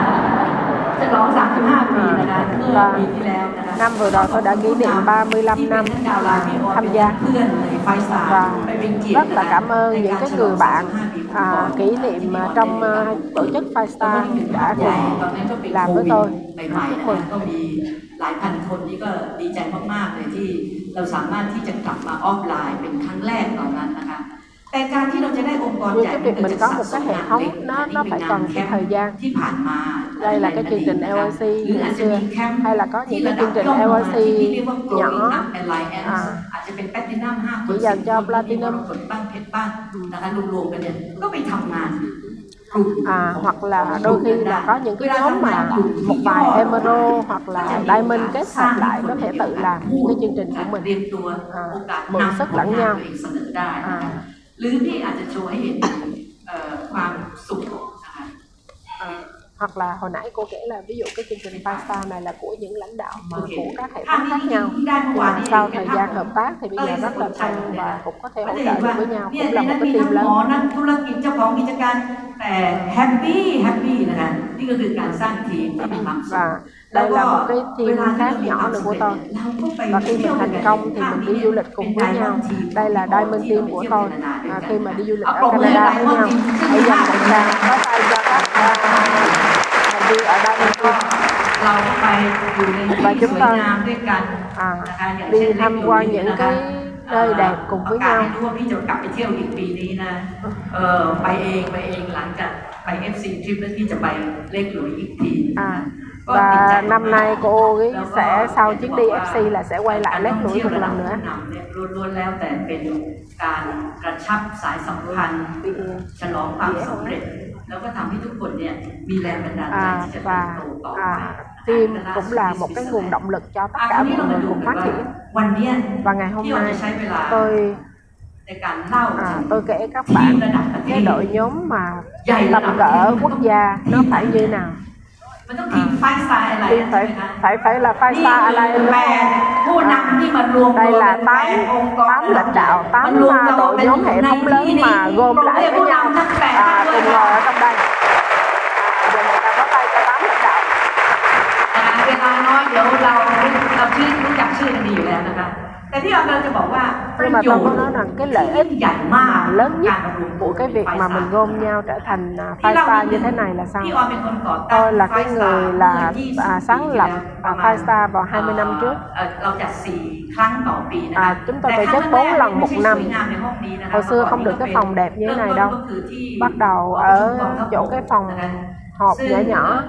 จะร้อง35 ปีนะคะเมื่อปีที่แล้วนะคะ năm vừa rồi tôi đã kỷ niệm 35 năm tham gia เพื่อนในไฟสาย và ไปเป็นเกียร rất ติ là cảm ơn những cái người bạn à, kỷ niệm à, trong à, tổ chức Five Star đã ใหญ่ cùng ตอนนั้นก็เป็น làm โค với วิด tôi ใหม่ๆนะคะก็มีหลายพันคนที่ก็ดีใจมากๆเลยที่เราสามารถที่จะกลับมาออฟไลน์เป็นครั้งแรกตอนนั้นนะคะ แต่การที่เราจะได้องค์กร nhưng ใหญ่ cái việc mình có một cái hệ thống nó nó phải cần cái thời gian ที่ผ่านมา đây là cái chương trình LIC หรืออา ngày จจะ xưa มีแคมป์ hay là có ที่ những ระ cái ดับ chương trình ย่อมลงมา LIC ที่เรียกว่า Growing nhỏ Up Alliance อ่า อาจจะเป็นแพลตินัมห้าคน chỉ dành cho สิบ platinum คนบ้างเพชรบ้างนะคะรวมๆกันเนี่ยก็ไปทำงานกลุ่ม à, hoặc là đôi khi là có những cái nhóm mà một vài emerald hoặc là diamond kết hợp lại có thể tự làm những cái chương trình của เตรี mình ยมตัว อ่า โอกาส เหมือน นำ sức ผล lẫn งาน nhau ตั วเองเสนอได้นะคะ อ่า หรือที่อาจจะโชว์ให้เห็นเอ่อความสุขนะคะ À, hoặc là hồi nãy cô kể là ví dụ cái chương trình Five Star này là của những lãnh đạo mà của các hệ ภาพ thống นี้ khác nhau ที่ได้เมื่อ nhưng วาน mà นี้ sau เป็น thời ภาพ gian hợp tác thì bây giờ rất là thân và cũng có thể ก็ hỗ จะ trợ เห็น được ว่า với nhau เนี่ย cũng ใน là một นั้น cái มีทั้ team งหมอ lớn นักธุรกิจเจ้าของกิจการแต่แฮปปี้แฮปปี้นะคะนี่ก็คือการสร้างทีมที่มีความสุข và แล้ว đây ก็ là một cái เว team ลาที่ khác เรามีค nhỏ วาม nữa สำ của เร็จ tôi เราก็ไป và khi เที่ยว mình กัน thành công thì mình đi du lịch cùng với nhau đây là Diamond Team của tôi à, khi mà đi du lịch ở Canada với nhau hãy dành thời gian có tay cho các à, thành viên ở Diamond Team เราก็ไปอยู่ในที่ và ส chúng วย tôi งามด้วยกัน à, นะคะอย่างเช่ đi น tham quan những cái nơi đẹp cùng ประ với กาศ nhau ให้รู้ว่าพี่จะกลับไปเที่ยวอีกปีนี้นะ เออไปเองไปเองหลังจากไป FC ทริปแล้วพี่จะไปเลขหลุยอีกที À, và năm nay cô ấy sẽ sau chuyến đi FC là sẽ quay lại lét lũi một lần nữa นำเนี่ยล้วนๆแล้วแต่เป็นการกระชับสายสัมพันธ์ Vì, ฉลองความสำเร็จ แล้วก็ทำให้ทุกคนเนี่ยมีแรงบันดาลใจ à, ที่จะเติบ và โตต่อไป à, team cũng là một cái nguồn động lực cho tất อ่ะค cả ราวนี้ mọi เรามา người ดู cùng กัน phát ว่า triển วันเนี้ย và ngày hôm ที่เรา nay จะใช้เวลา tôi ในการเล่า à, ถึง tôi kể các ทีม bạn ระดับประเท cái ศ đội nhóm mà Dạy tầm là cỡ team quốc gia nó phải như nào มันต้องทีมไฟสไตล์อะไร thì ใช่ phải ไหมคะ phải phải là five นี่ star คือ alliance แป đúng ด không ผู้นำที่มารวม đây ตัว là เป็นแป tám ดองค์กร tám lãnh đạo มั tám นรวมตัว đội กัน nhóm อยู่ hệ ใน thống ที่ lớn นี้ mà gom ปรบ lại มือ với ผู้ nhau นำทั้งแปด à, ท่านด้วย cùng ค่ะ ngồi ở trong đây à, giờ người ta có tay cho tám lãnh đạo นะคะเวลาน้อยเดี๋ยวเราเราชื่อรู้จักชื่อกันดีอยู่แล้วนะคะ nhưng mà tôi có nói rằng cái lợi ích mà lớn nhất của cái việc mà mình gom nhau trở thành à, five như thế này là sao? tôi là cái người là à, sáng lập à, five star vào 20 năm trước. à, chúng tôi tổ chức 4 lần một năm. Hồi xưa không được cái phòng đẹp như thế này đâu. Bắt đầu ở chỗ cái phòng hộp nhỏ nhỏ.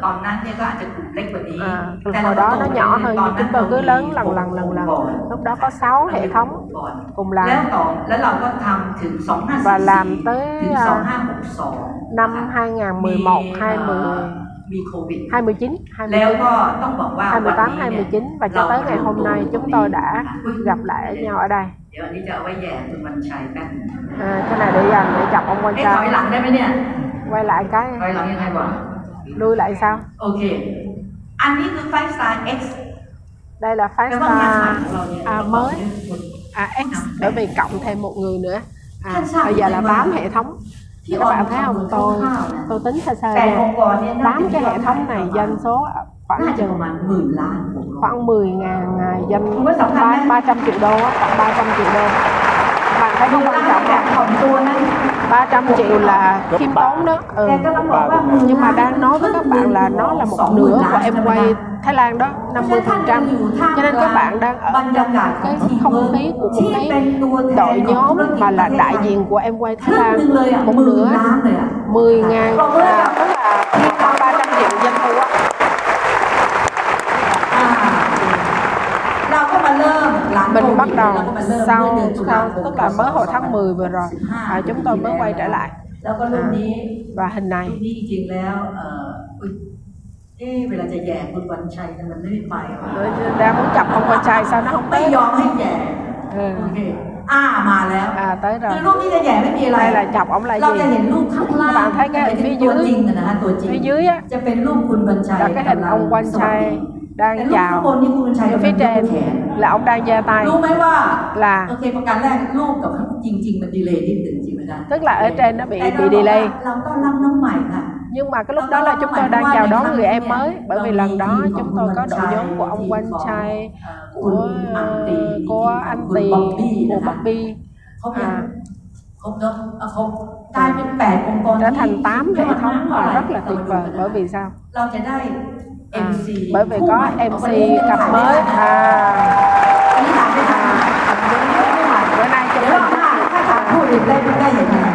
à, hồi đó nó nhỏ hơn nhưng chúng tôi cứ lớn lần lần lần lần. lúc đó có 6 hệ thống cùng làm. Và làm tới à, năm 2011 20 29, 29 28, và cho tới ngày hôm nay chúng tôi đã gặp lại nhau ở đây. À, cái này để dành để chọc ông quan trai quay lại cái. Quay lại cái Lui lại sao? Ok. Anh ấy cứ five star X. Đây là five star. à, mới. À X. Bởi vì cộng thêm một người nữa. À, bây giờ là bám hệ thống. Thì các bạn thấy không? tôi tôi tính sơ sơ nha. bám cái hệ thống này dân số khoảng chừng khoảng 10 ngàn dân ba trăm triệu đô khoảng ba trăm triệu đô bằng cái không? Quan trọng nè 300 triệu là khiêm tốn đó. Ừ. nhưng mà đang nói với các bạn là nó là một nửa của em quay Thái Lan đó 50 phần trăm. cho nên các bạn đang ở trong cái không khí của một cái đội nhóm mà là đại diện của em quay Thái Lan một nửa. 10 ngàn à, tức là 300 triệu doanh thu น sau ตุลา sau คม tức là mới hồi tháng 10 vừa rồi 15 à, chúng tôi mới quay trở lại แล้วก็รุ่นนี้ và hình รุ่ này นนี้จริงๆแล้วเอ่ออุ๊ยเอ๊ะเวลาจะแย่คุณวันชัยเนี่ยมันไม่ไปว่ะ Rồi đang muốn chọc ông con trai sao nó không ไม่ tới ยอมให้แย่ ừ. โอเคอ่ามาแล้ว à tới คือ rồi รูปที่จะแย่ไม่มีอะไร đây là chọc ông là เราจะ gì เห็นรูปข้างล่าง bạn thấy cái เป็น phía ตัว dưới จริงอะนะฮะตัวจริง phía dưới á จะเป็นรูปคุณวันชัย là cái hình ông quan สวัสดี trai แต่ đang chào. ở phía trên là ông đang giơ tay. Là tức là ở trên nó bị bị delay. nhưng mà cái lúc đó là chúng tôi đang chào đón người em mới bởi vì lần đó chúng tôi có đội nhóm của ông quanh trai của của anh tì của bọc bi à, trở thành 8 hệ thống và rất là tuyệt vời bởi vì sao? à, bởi vì có mc à. à, cặp mới. À. Bữa nay chúng ta à,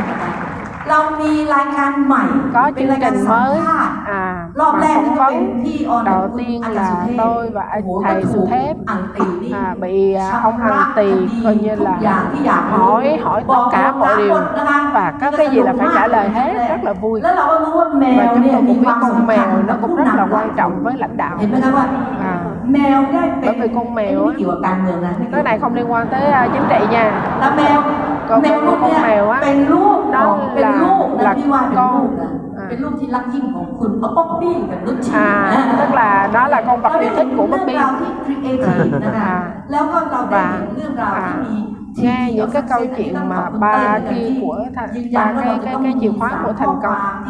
เห็นไหมเรามีรายการใหม่ có เป็น chương รายการ trình สัม mới ภาษณ์ à รอบ mà แรกนี่ phỏng ก็เป็น vấn ที่ออน đầu คุณ tiên อาจารย์ là สุเทพ tôi và โอ้ anh โห thầy ก็ถู Su ก Thép อังตีนี่ à, bị à, ông Hằng Tì coi như ทุกอย่าง là ที่อยากรู้ hỏi hỏi บ tất อก cả หมด mọi điều นะคะ và có cái gì là phải trả lời hết rất là vui แล้วเราก็รู้ว่าแม và ว chúng เนี่ย tôi มี cũng ค biết วาม con สำคัญ mèo nó กับ cũng ผู้ rất là นำ quan trọng với lãnh đạo mèo cái bởi vì con mèo á. cái này không liên quan tới uh, chính trị nha. Là mèo con mèo con, con mèo á. Đó là là con. À. à, à. Tức là đó là con vật yêu thích của Bobby. à, à, và à, nghe những cái câu chuyện mà ba cái của ba cái cái cái chìa khóa của thành công.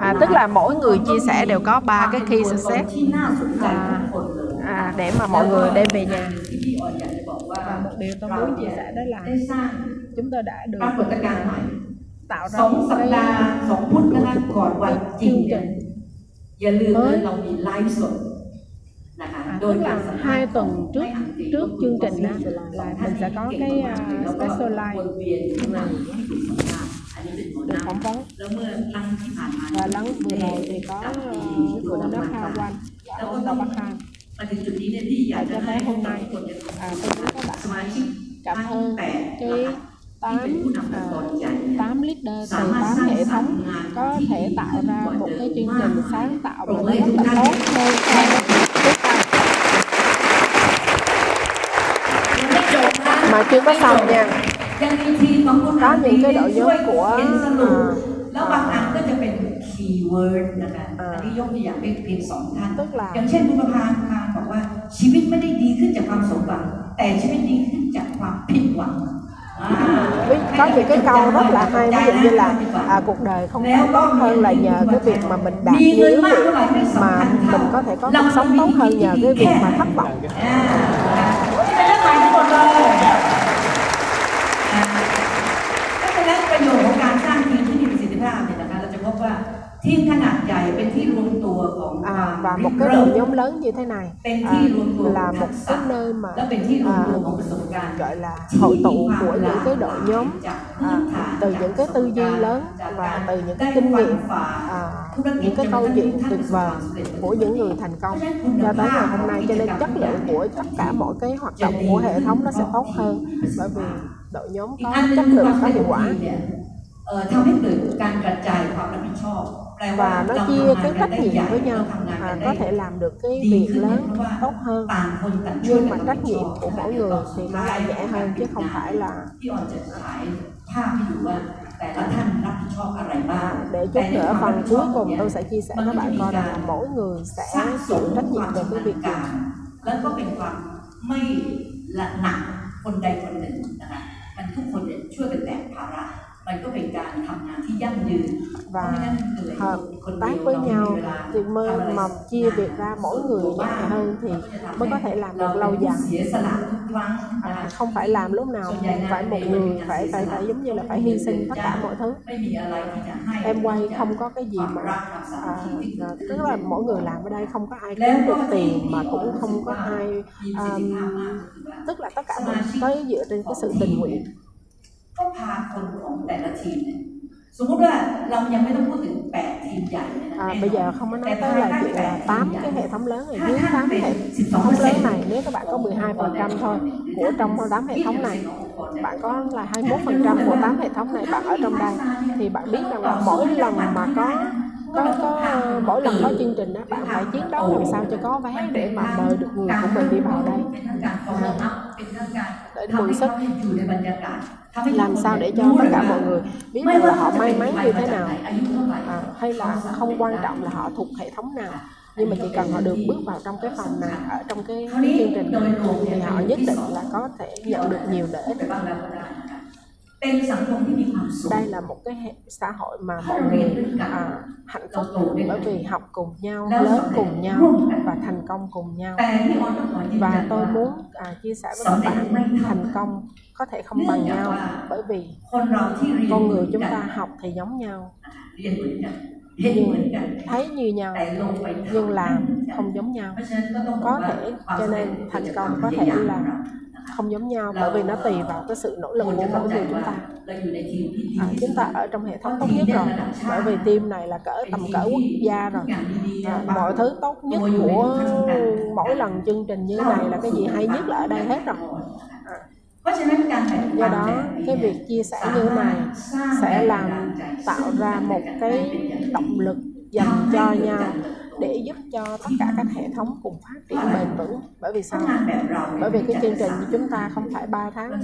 à, tức là mỗi người chia sẻ đều có ba cái key success. À, à, để mà mọi người đem về nhà. Và một điều tôi muốn chia sẻ đó là chúng tôi đã được tạo ra một cái, cái chương trình mới. À, tức là hai tuần trước trước chương trình đó, là mình sẽ có cái à, special live ừ. được phỏng vấn. Và lắng vừa rồi thì có uh, cô Đắc Hà Quang Tàu Bắc Hà và dạ, cho tới hôm nay à, tôi muốn các bạn. Cảm ơn cái 8, uh, 8 leader từ 8 hệ thống có thể tạo ra một cái chương trình sáng tạo và rất là tốt mà chưa có xong nha ยังมีทีมของคุณ có những cái đội ช่วย nhóm của เขียนสรุป à, แล้วบางอันก็จะเป็นคีย์เวิร์ดนะคะอ่าอันนี้ยกตัวอย่างเป็นเพียงสองท่าน tức là อย่างเช่นคุณประภาคารบอกว่าชีวิตไม่ได้ดีขึ้นจากความสมหวังแต่ชีวิตดีขึ้นจากความผิดหวังอ่า Ví- có những cái câu rất là hay ví dụ như là à, cuộc đời không Nếu tốt có hơn là người nhờ cái việc mà mình đạt Nhiều người những mắc việc lại mới sòng mà thành mình thạo. có thể có Lòng cuộc sống mình tốt bị hơn nhờ cái việc kẹt. mà thất vọng ทีมขนาดใหญ่เป็นที่รวมตัวของควา à, ม và một cái เริ่ đội ม nhóm lớn như thế này เป็น à, ที่รวมตัวข là องทั một กษะ cái nơi mà และเป็นที่รวม à, ตัวของประสบการณ์ gọi là hội tụ của những cái đội nhóm จาก à, พื้นฐาน từ những cái tư duy lớn จาก và การ từ những ได้ cái kinh ฟัง nghiệm ฝ่า à, ธุรกิจ những cái จน câu กระทั่ง chuyện ท่าน tuyệt ประสบค vời วามสำเร็จ của những người thành công cho tới ngày hôm nay cho nên chất lượng của tất cả mọi cái hoạt động của hệ thống nó sẽ tốt hơn bởi vì đội nhóm อีก có อันหนึง chất คือค lượng วาม có สำเร็จ hiệu ของ quả ทีมเนี่ย เอ่อทำให้เกิดการกระจายความรับผิดชอบแปลว่า và nó เรา chia ทำงาน cái กัน trách ได้ nhiệm ใหญ่ với เรา nhau ทำงานกั à, น có ได้ thể làm được cái ดี việc ขึ้น lớn เพราะว่า tốt hơn ต่างคนต่างช่วย nhưng กั mà น trách nhiệm của mỗi người thì nó lại nhẹ hơn chứ không phải là ที่ออนจะฉายภาพให้ดูว่าแต่ละท่านรับผิดชอบอะไรบ้าง để chút nữa phần cuối cùng tôi sẽ chia sẻ với bạn coi rằng là mỗi người sẽ สร้างส chịu ม trách ควา nhiệm ม về ชำ cái นาญ việc กา gì รแล้วก็เป็นความไม่ละหนักคนใดคนหนึ่งนะคะมันทุกคนเนี่ยช่วยกันแบกภาระ มันก็เป็นการทำงานที่ยั่งยืน và เพราะไม่งั้นเหนื่อย hợp คนเดี tác ยว với เราไม่ nhau มีเวลา thì mới ทำอะไร mà chia việc ra mỗi người nhẹ hơn thì mới có thể làm เรา được เป็น lâu ผู้ dài เสียสละทุกครั้งนะคะ à, không phải làm lúc nào phải một người phải phải phải giống như là phải hy sinh tất cả mọi thứ ไม่มีอะไรที่จะให้ em quay không có cái gì ความ mà รักความสามัค à, คีที่เกิด tức là mỗi người làm ở đây không có ai แล้ว kiếm ก็ được ที่ tiền mà cũng không có ai มีประสิทธิภาพมาก um, tức là tất cả mọi cái dựa trên cái sự tình nguyện ก็พาคนของแต่ละทีมเนี่ยสมมุติว่าเรายังไม่ต้องพูดถึงแปดทีมใหญ่เนยนะ à, แน่นอน bây giờ không có nói tới là chuyện là tám cái hệ thống lớn này dưới ถ้า tám เป็น hệ สิบสอง thống lớn này nếu các bạn có 12 phần trăm thôi của trong 8 hệ thống này bạn có là 21 phần trăm của 8 hệ thống này bạn ở trong đây thì bạn biết rằng là mỗi lần mà có có có mỗi lần có chương trình đó bạn phải chiến đấu làm sao cho có vé để mà mời được người của mình đi vào đây เป็นทั้งการ follow up เป็นทั้งการ để ทำ mượn ให้ sức làm sao để cho tất cả mọi người biết được là họ may mắn như thế nào à, hay là không quan trọng là họ thuộc hệ thống nào nhưng mà chỉ cần họ được bước vào trong cái phòng này ở trong cái chương trình này, thì họ nhất định là có thể nhận được nhiều lợi ích đây là một cái xã hội mà mọi người à, hạnh phúc bởi vì học cùng nhau lớn cùng nhau và thành công cùng nhau. Và tôi muốn à, chia sẻ với các bạn thành công có thể không bằng nhau bởi vì con người chúng ta học thì giống nhau thấy như nhau nhưng làm không giống nhau có thể cho nên thành công có thể là không giống nhau bởi vì nó tùy vào cái sự nỗ lực của mỗi người chúng ta à, chúng ta ở trong hệ thống tốt nhất rồi bởi vì team này là cỡ tầm cỡ quốc gia rồi à, mọi thứ tốt nhất của mỗi lần chương trình như này là cái gì hay nhất là ở đây hết rồi do đó cái việc chia sẻ như này sẽ làm tạo ra một cái động lực dành cho nhau để giúp cho tất cả các hệ thống cùng phát triển bền vững. Bởi vì sao? bởi vì cái chương trình của chúng ta không phải 3 tháng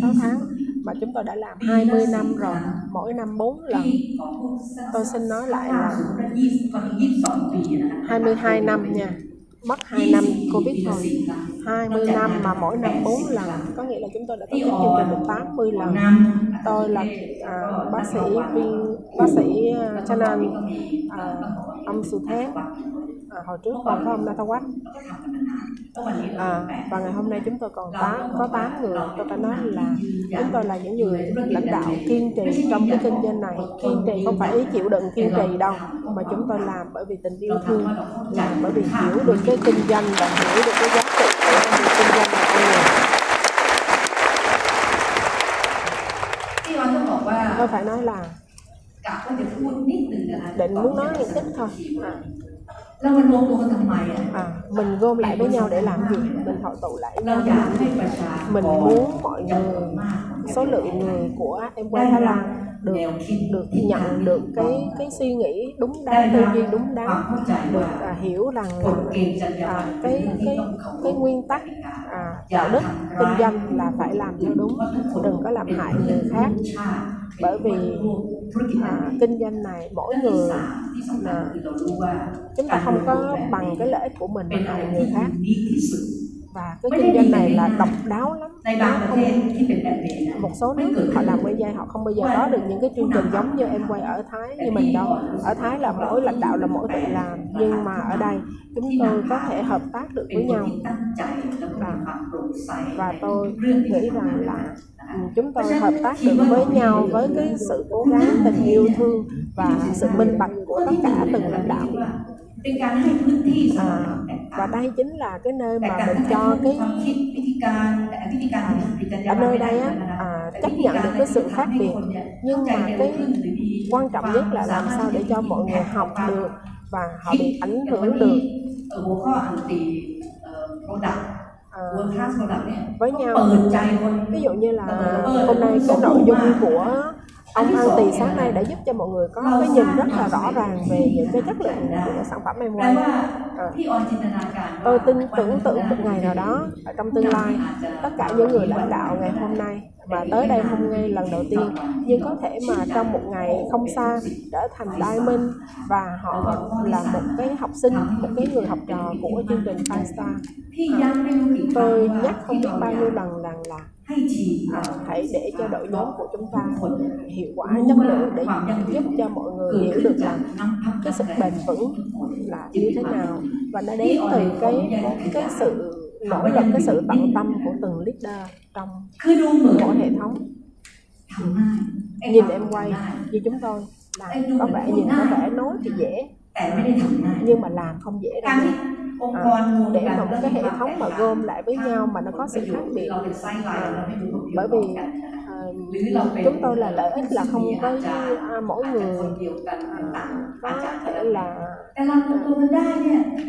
6 tháng. mà chúng tôi đã làm 20 năm rồi mỗi năm 4 lần. tôi xin nói lại là 22 năm nha mất 2 năm Covid rồi. 20 năm mà mỗi năm 4 lần. Có nghĩa là chúng tôi đã tổ chức chương trình được 80 lần. Tôi là à, bác sĩ viên bác sĩ uh, nên à, ông à, Su Thép à, hồi trước còn có ông Nathawat à, và ngày hôm nay chúng tôi còn tám, có 8 người. Tôi phải nói là chúng tôi là những người lãnh đạo kiên trì trong cái kinh doanh này. Kiên trì không phải ý chịu đựng kiên trì đâu. Mà chúng tôi làm bởi vì tình yêu thương làm bởi vì hiểu được cái kinh doanh và hiểu được cái giá trị của cái kinh doanh là tôi phải nói là định muốn nói những ít thôi. À. À, mình gom lại với nhau để làm việc mình hội tụ lại mình muốn mọi người số lượng người của em quay thái lan được được nhận được cái cái suy nghĩ đúng đắn tư duy đúng đắn được à, hiểu rằng à, cái cái cái nguyên tắc à, đạo đức kinh doanh là phải làm theo đúng đừng có làm hại người khác. bởi vì à, kinh doanh này mỗi người à, chúng ta không có bằng cái lợi ích của mình mà hại người khác và cái kinh doanh này là độc đáo lắm. nó không, một số nước họ làm bê dây họ không bao giờ có được những cái chương trình giống như em quay ở thái như mình đâu ở thái là mỗi lãnh đạo là mỗi tự làm nhưng mà ở đây chúng tôi có thể hợp tác được với nhau. và, và tôi nghĩ rằng là ừ, chúng tôi hợp tác được với nhau với cái sự cố gắng tình yêu thương và sự minh bạch của tất cả từng lãnh đạo à, và đây chính là cái nơi mà mình cho cái à, ở nơi đây á à, chấp nhận được cái sự khác biệt. nhưng mà cái quan trọng nhất là làm sao để cho mọi người học được và họ bị ảnh hưởng được. à, với nhau ví dụ như là hôm nay cái nội dung của ông An Tì sáng nay đã giúp cho mọi người có cái nhìn rất là rõ ràng về những cái chất lượng của sản phẩm em quay. À, tôi tin tưởng tượng một ngày nào đó ở trong tương lai tất cả những người lãnh đạo ngày hôm nay và tới đây hôm nay lần đầu tiên nhưng có thể mà trong một ngày không xa trở thành diamond và họ là một cái học sinh một cái người học trò của chương trình five star à, tôi nhắc không biết bao nhiêu lần rằng là, là hãy để cho đội nhóm của chúng ta hiệu quả chất lượng để giúp cho mọi người hiểu được là cái sự bền vững là như thế nào. và nó đến từ cái cái sự nỗ lực cái sự tận tâm của từng leader trong mỗi hệ thống. Nhìn em quay như chúng tôi là có vẻ nhìn có vẻ nói thì dễ. Nhưng mà làm không dễ đâu à, để một cái hệ thống mà gom lại với nhau mà nó có sự khác biệt. bởi vì chúng tôi là lợi ích là không có à, mỗi người à, có thể là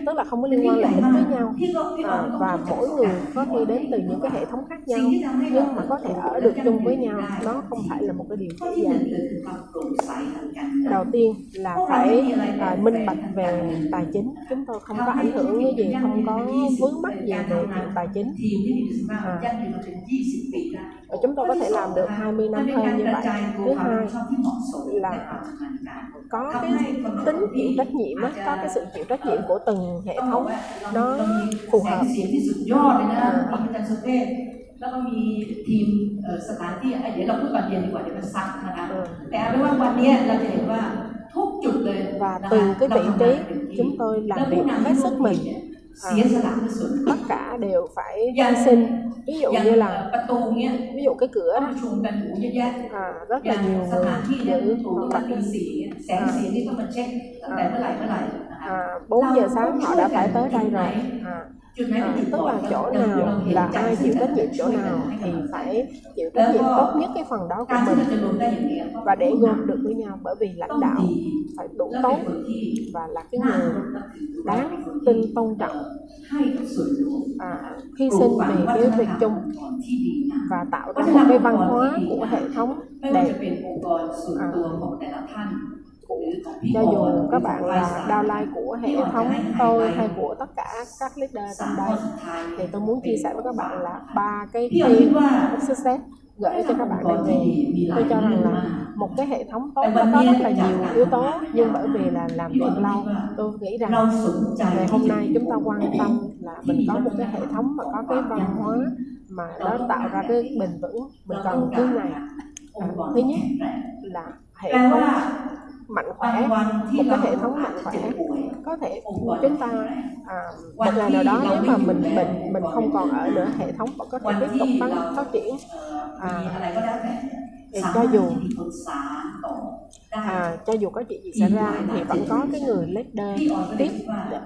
tức là không có liên quan lợi ích với nhau. À, và mỗi người có khi đến từ những cái hệ thống khác nhau nhưng mà có thể ở được chung với nhau. nó không phải là một cái điều dễ dàng. đầu tiên là phải à, minh bạch về tài. chính. Chúng tôi không có ảnh hưởng cái gì không có vướng mắc gì về chuyện tài chính. à, มที่มีประสิทธิภาพยั่งยืนมาถึง 20 ปีได้ và chúng tôi có thể làm được 20 năm มันเป็น hơn การ như กระ vậy จายตัว thứ ความรับ hai ผิดชอบที่เหมาะสม là ในความชำนาญการ có cái tính chịu trách nhiệm á, có cái sự chịu trách nhiệm của từng hệ ต้องบอก thống ว่าเรา nó เรามี phù แสง hợp เสียงที่สุดยอดเลยนะมีอาจารย์สุเทพแล้วก็มีทีมเอ่อสถานที่อ่ะเดี๋ยวเราพูดก่อนเย็นดีกว่าเดี๋ยวมันซักนะคะ Ừ. แต่เอาเป็นว่าวันเนี้ยเราจะเห็นว่าทุกจุดเลย và นะคะ từng cái เรา vị ทำงาน trí เต็มที่ chúng tôi แล้ว làm ผู้ việc นำ hết ที่ sức ลง mình Ờ. tất cả đều phải van xin ví dụ như là ví dụ cái cửa. Đó, à, ờ, rất là nhiều người giữ mặt à, à, 4 giờ sáng họ đã phải tới đây rồi. À. À, tức là chỗ nào là ai chịu trách nhiệm chỗ nào thì phải chịu trách nhiệm tốt nhất cái phần đó của mình. và để gom được với nhau bởi vì lãnh đạo phải đủ tốt và là cái người đáng tin tôn trọng. à, hy sinh vì cái việc chung và tạo ra một cái văn hóa của hệ thống đẹp. à, cho dù các bạn là downline của hệ thống tôi hay của tất cả các leader trong đây thì tôi muốn chia sẻ với các bạn là ba cái team success gửi cho các bạn đây về. tôi cho rằng là một cái hệ thống tốt nó có rất là nhiều yếu tố nhưng bởi vì là làm việc lâu tôi nghĩ rằng ngày hôm nay chúng ta quan tâm là mình có một cái hệ thống mà có cái văn hóa mà nó tạo ra cái bền vững mình cần thứ này thứ nhất là hệ thống mạnh khỏe một cái hệ thống mạnh khỏe. có thể chúng ta à, một ngày nào đó nếu mà mình bệnh mình không còn ở nữa hệ thống vẫn có thể tiếp tục phát, phát triển. à, thì cho dù à, cho dù có chuyện gì xảy ra thì vẫn có cái người leader tiếp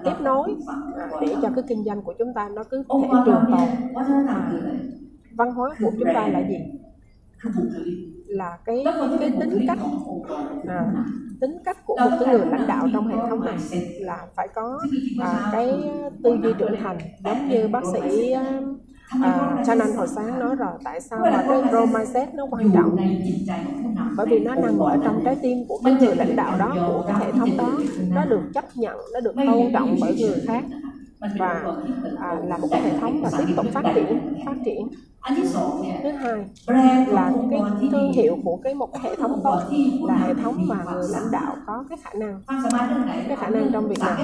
tiếp nối à, để cho cái kinh doanh của chúng ta nó cứ thể trường tồn. à, văn hóa của chúng ta là gì? là cái cái tính cách. à, tính cách của một cái người lãnh đạo trong hệ thống này là phải có à, cái tư duy trưởng thành. giống như à, bác sĩ à, cho nên hồi sáng nói rồi tại sao mà cái role mindset nó quan trọng? bởi vì nó nằm ở trong trái tim của cái người lãnh đạo đó của cái hệ thống đó. nó được chấp nhận nó được tôn trọng bởi người khác và à, là một cái hệ thống và tiếp tục phát triển phát triển. Thứ hai là cái thương hiệu của cái một cái hệ thống tốt là hệ thống mà người lãnh đạo có cái khả năng. Cái khả năng trong việc làm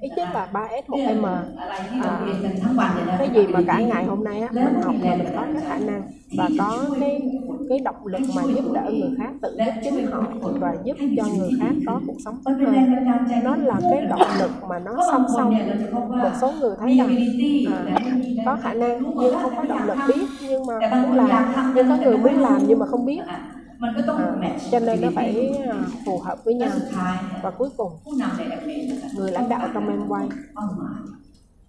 ít nhất là 3 s 1 m à, cái gì mà cả ngày hôm nay á mình học là mình có cái khả năng và có cái cái động lực mà giúp đỡ người khác tự giúp chính họ và giúp cho người khác có cuộc sống tốt hơn. Nó là cái động lực mà nó song song một số người thấy rằng à, có khả năng nhưng không có động lực biết nhưng mà cũng là nhưng có người muốn làm nhưng mà không biết. À, cho nên nó phải à, phù hợp với nhau. Và cuối cùng người lãnh đạo trong em quay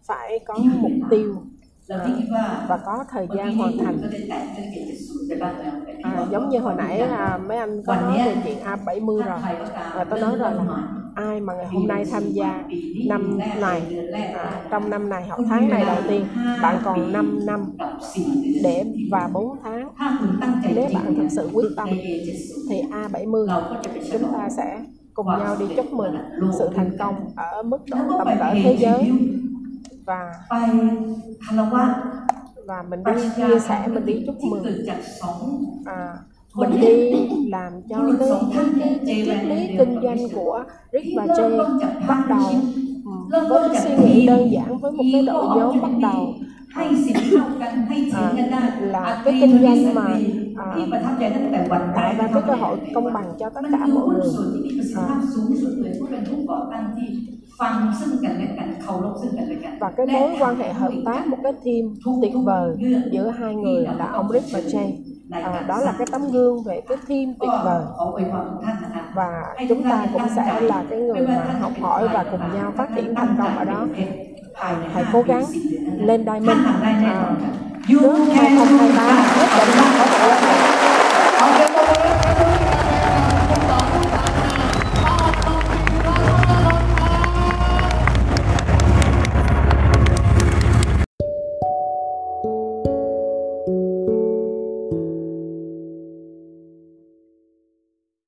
phải có mục tiêu và có thời gian hoàn thành. à, giống như hồi nãy à, mấy anh có nói về chuyện A70 rồi. và tôi nói rồi là ai mà ngày hôm nay tham gia năm này à, trong năm này học tháng này đầu tiên bạn còn 5 năm để và 4 tháng. Nếu bạn thực sự quyết tâm thì A70 chúng ta sẽ cùng nhau đi chúc mừng sự thành công ở mức độ tầm cỡ thế giới và và mình đi chia sẻ mình đi chúc mừng. à, mình đi làm cho cái triết lý kinh doanh của Rick và Jay bắt đầu. Ừ, với cái suy nghĩ đơn giản với một cái đội nhóm bắt đầu. À, là cái kinh doanh mà à, tạo à, ra cái cơ hội công bằng cho tất cả mọi người. à, và cái mối quan hệ hợp tác một cái team tuyệt vời giữa hai người là ông Rick và Jay à, ờ, đó là cái tấm gương về cái team tuyệt vời. Và chúng ta cũng sẽ là cái người mà học hỏi và cùng nhau phát triển thành công ở đó. Hãy cố gắng lên diamond. À, trước 2023